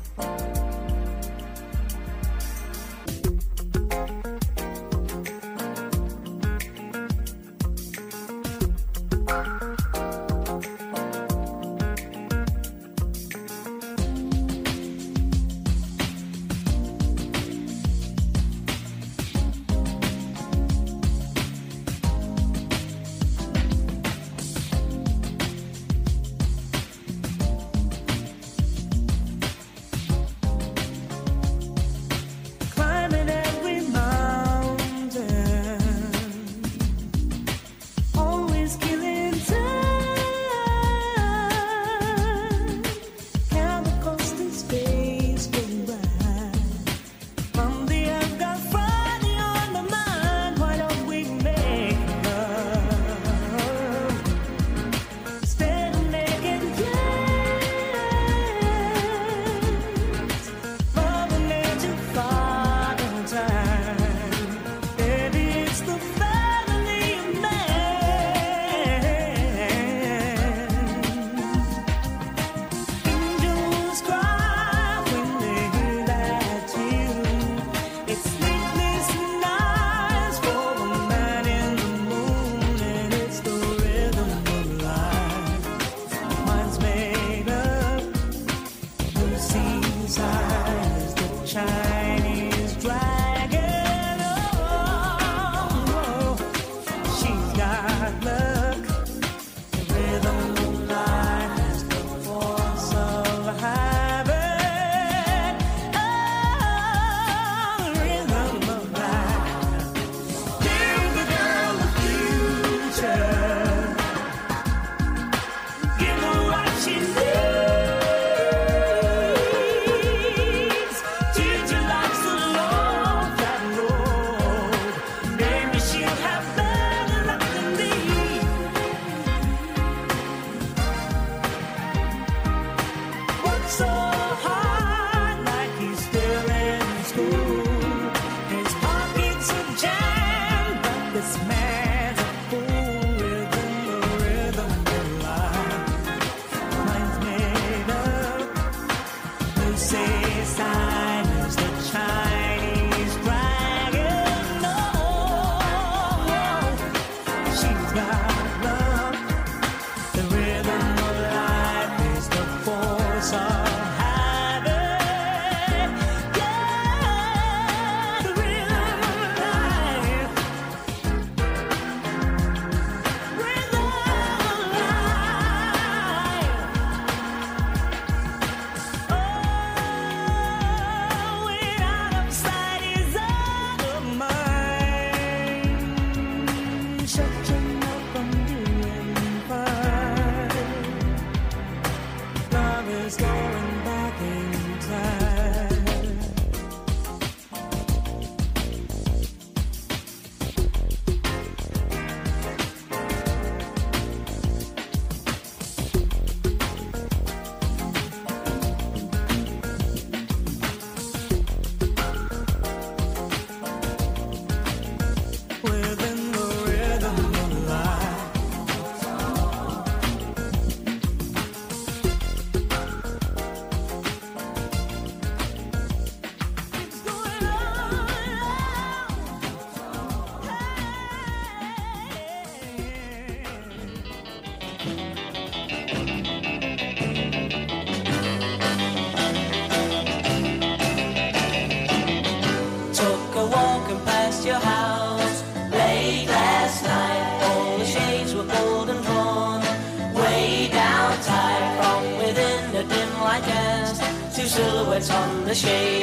Speaker 24: The shade.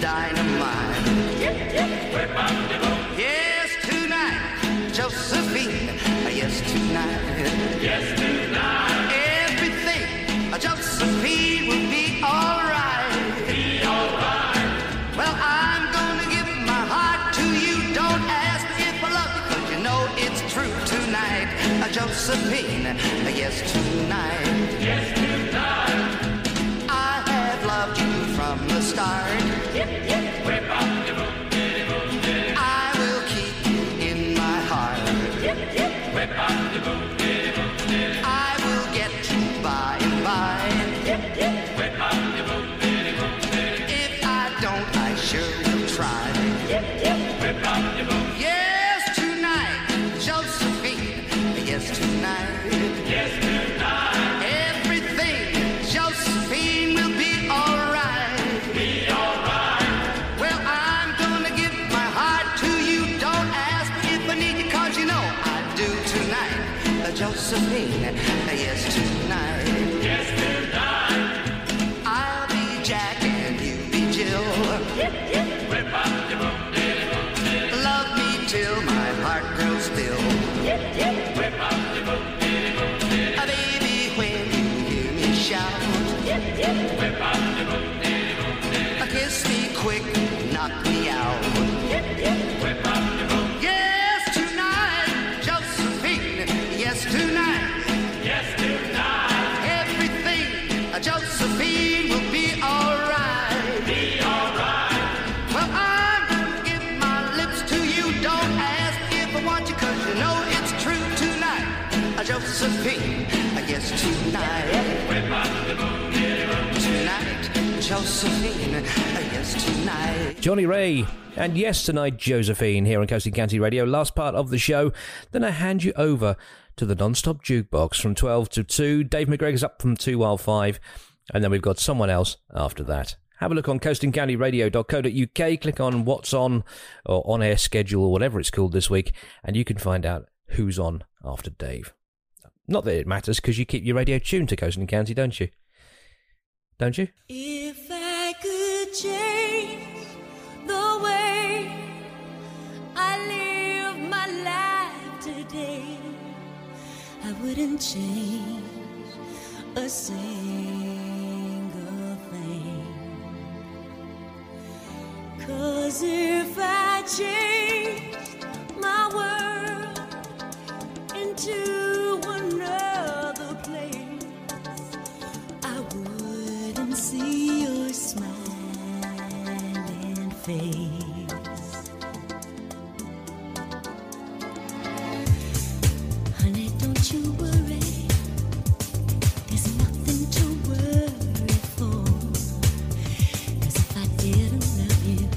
Speaker 11: Dynamite. Yes, tonight, Josephine. Yes, tonight. Yes, tonight. Everything, Josephine will be alright. Be alright. Well, I'm gonna give my heart to you. Don't ask me if I love you, 'cause you know it's true tonight. Josephine, yes, tonight. Yes, tonight. Josephine, yes, tonight.
Speaker 3: Johnnie Ray. And yes, tonight, Josephine here on Coast and County Radio. Last part of the show. Then I hand you over to the non-stop jukebox from 12 to 2. Dave McGregor's up from 2 while 5. And then we've got someone else after that. Have a look on coastandcountyradio.co.uk. Click on what's on or on air schedule or whatever it's called this week. And you can find out who's on after Dave. Not that it matters because you keep your radio tuned to Coast and County, don't you? Don't you?
Speaker 18: If change the way I live my life today, I wouldn't change a single thing. Cause if I changed my world into Honey, don't you worry. There's nothing to worry if I didn't love you,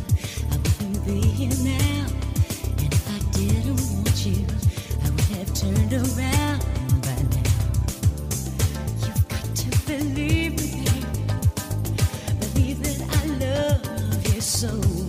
Speaker 18: I wouldn't be here now. And if I didn't want you, I would have turned around by now. You've got to believe me, babe. Believe that I love you so.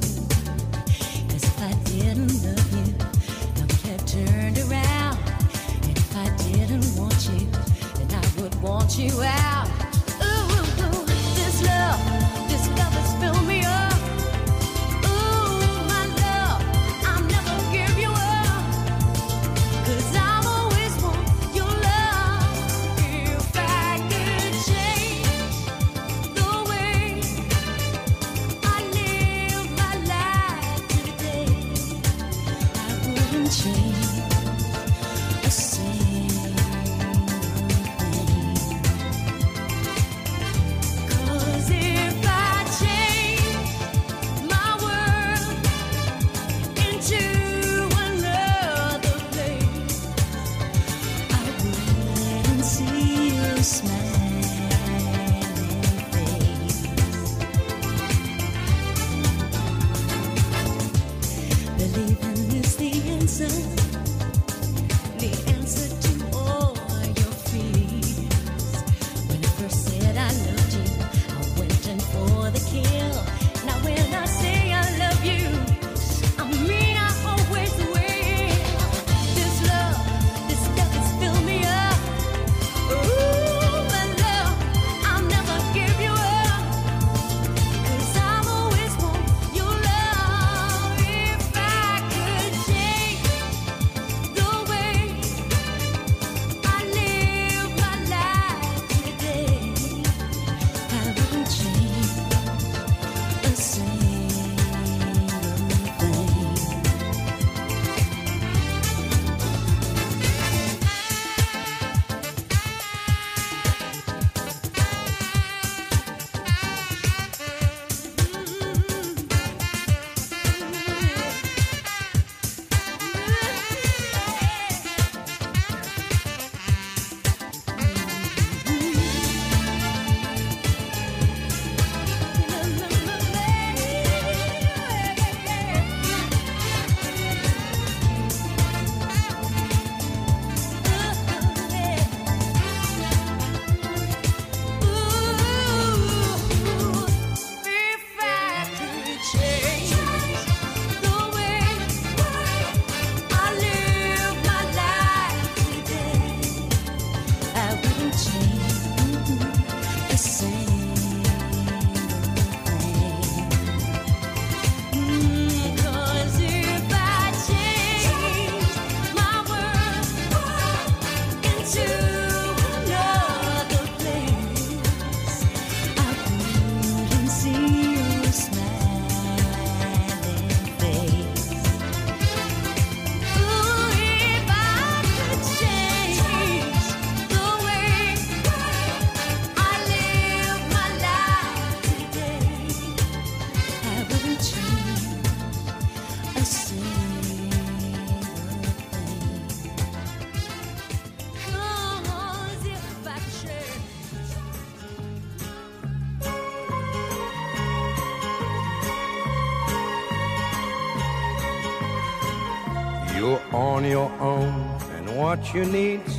Speaker 14: You're on your own, and what you need's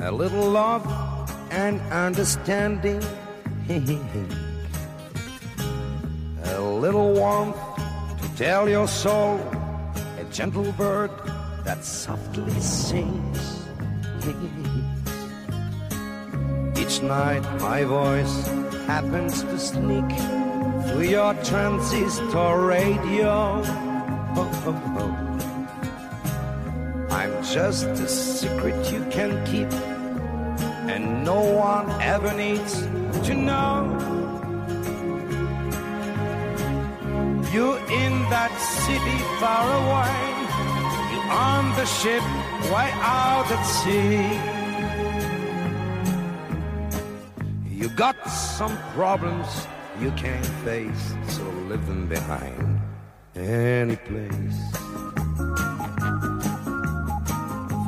Speaker 14: a little love and understanding. a little warmth to tell your soul, a gentle bird that softly sings. Each night my voice happens to sneak through your transistor radio. Oh, oh, oh. Just a secret you can keep, and no one ever needs to know. You're in that city far away, you're on the ship way out at sea. You got some problems you can't face, so leave them behind. any place.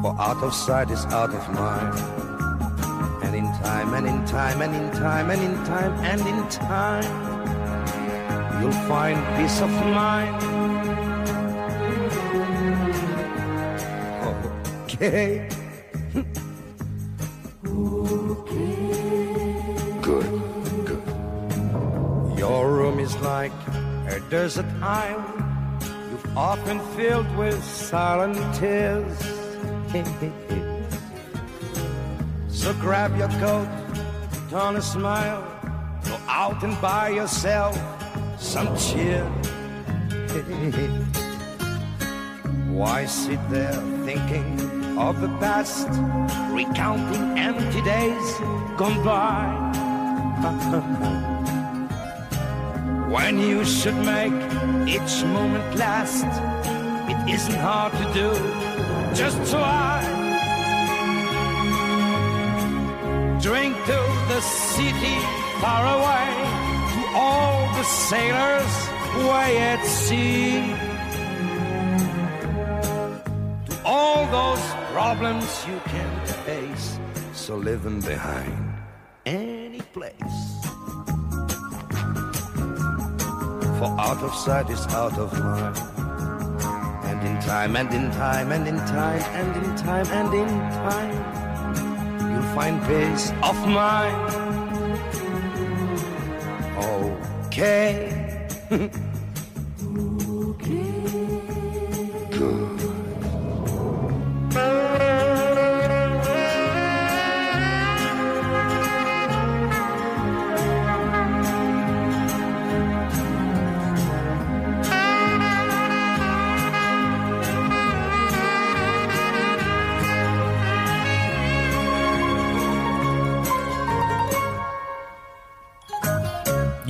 Speaker 14: For out of sight is out of mind. And in time, and in time, and in time, and in time, and in time, you'll find peace of mind. Okay. Good, good. Your room is like a desert island. You've often filled with silent tears. So grab your coat, turn a smile, go out and buy yourself some cheer. Why sit there thinking of the past, recounting empty days gone by? when you should make each moment last, it isn't hard to do. Just try. Drink to the city far away, to all the sailors way at sea. To all those problems you can't face, so them behind any place. For out of sight is out of mind. Time, and in time, and in time, and in time, and in time, you'll find peace of mind. Okay.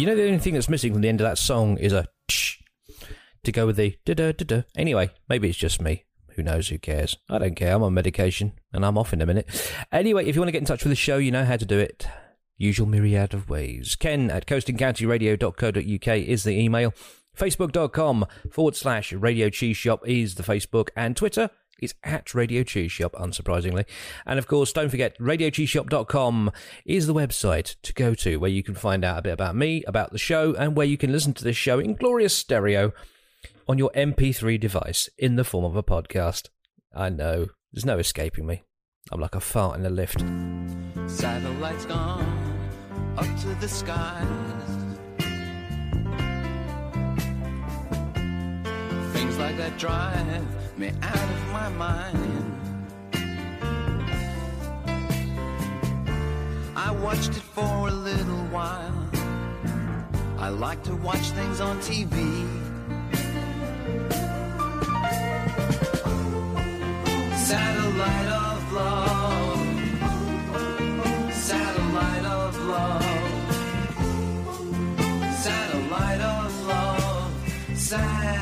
Speaker 3: You know, the only thing that's missing from the end of that song is a tsh to go with the da da da da. Anyway, maybe it's just me. Who knows? Who cares? I don't care. I'm on medication and I'm off in a minute. Anyway, if you want to get in touch with the show, you know how to do it. Usual myriad of ways. Ken at coastandcountyradio.co.uk is the email. Facebook.com forward slash Radio Cheese Shop is the Facebook. And Twitter is at Radio Cheese Shop, unsurprisingly. And of course, don't forget, RadioCheeseShop.com is the website to go to where you can find out a bit about me, about the show, and where you can listen to this show in glorious stereo on your MP3 device in the form of a podcast. I know, there's no escaping me. I'm like a fart in a lift.
Speaker 25: Satellites gone up to the skies. Things like that drive me out of my mind. I watched it for a little while. I like to watch things on TV. Satellite of love. Satellite of love. Satellite of love. Satellite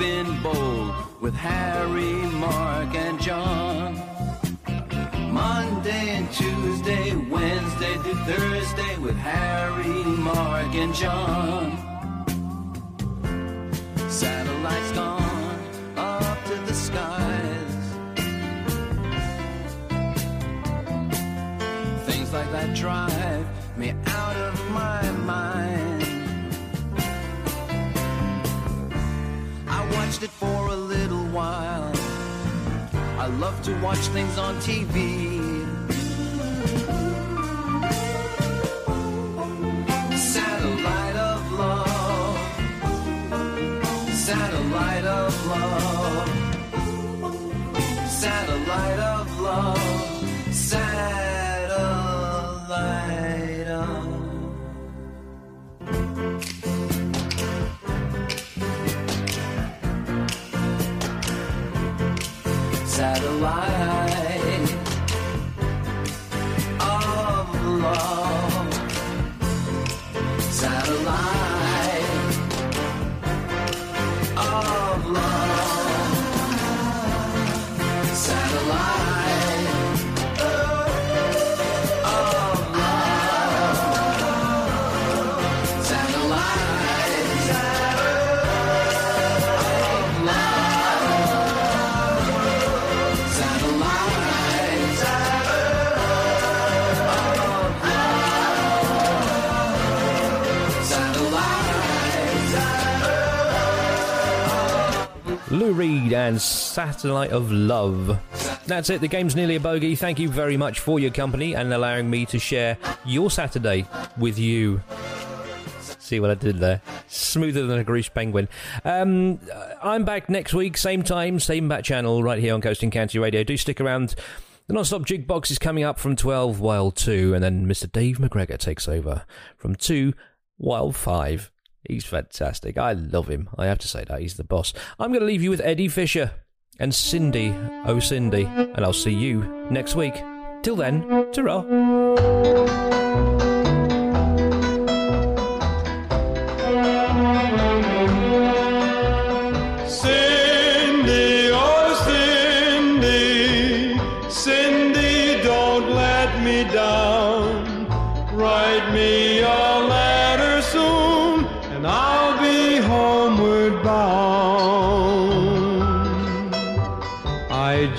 Speaker 25: been bold with Harry, Mark, and John. Monday and Tuesday, Wednesday to Thursday with Harry, Mark, and John. Satellites gone up to the skies. Things like that drive me watched it for a little while. I love to watch things on TV. Satellite of love, satellite of
Speaker 3: Lou Reed and Satellite of Love. That's it, the game's nearly a bogey. Thank you very much for your company and allowing me to share your Saturday with you. See what I did there? Smoother than a greased penguin. Um, I'm back next week, same time, same bat channel, right here on Coast and County Radio. Do stick around. The non-stop jukebox is coming up from 12 while 2, and then Mr. Dave McGregor takes over from 2 while 5. He's fantastic. I love him. I have to say that. He's the boss. I'm going to leave you with Eddie Fisher and Cindy, oh Cindy, and I'll see you next week. Till then, ta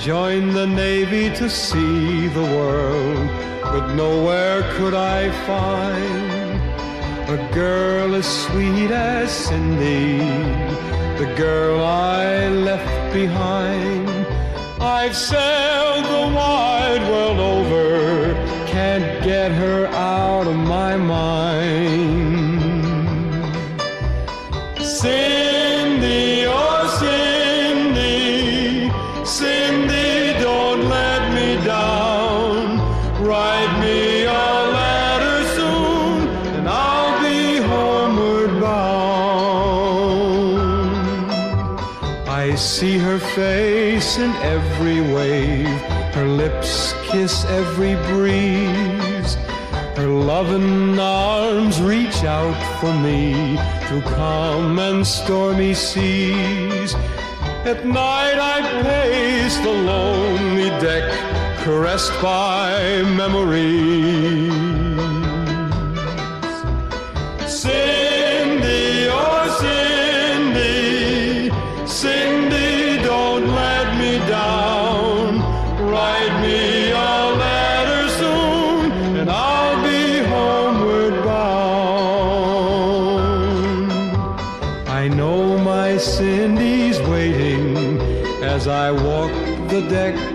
Speaker 19: joined the Navy to see the world, but nowhere could I find a girl as sweet as Cindy, the girl I left behind. I've sailed the wide world over, can't get her out of my mind. Cindy, her face in every wave, her lips kiss every breeze. Her loving arms reach out for me to calm and stormy seas. At night I pace the lonely deck, caressed by memories. Cindy, deck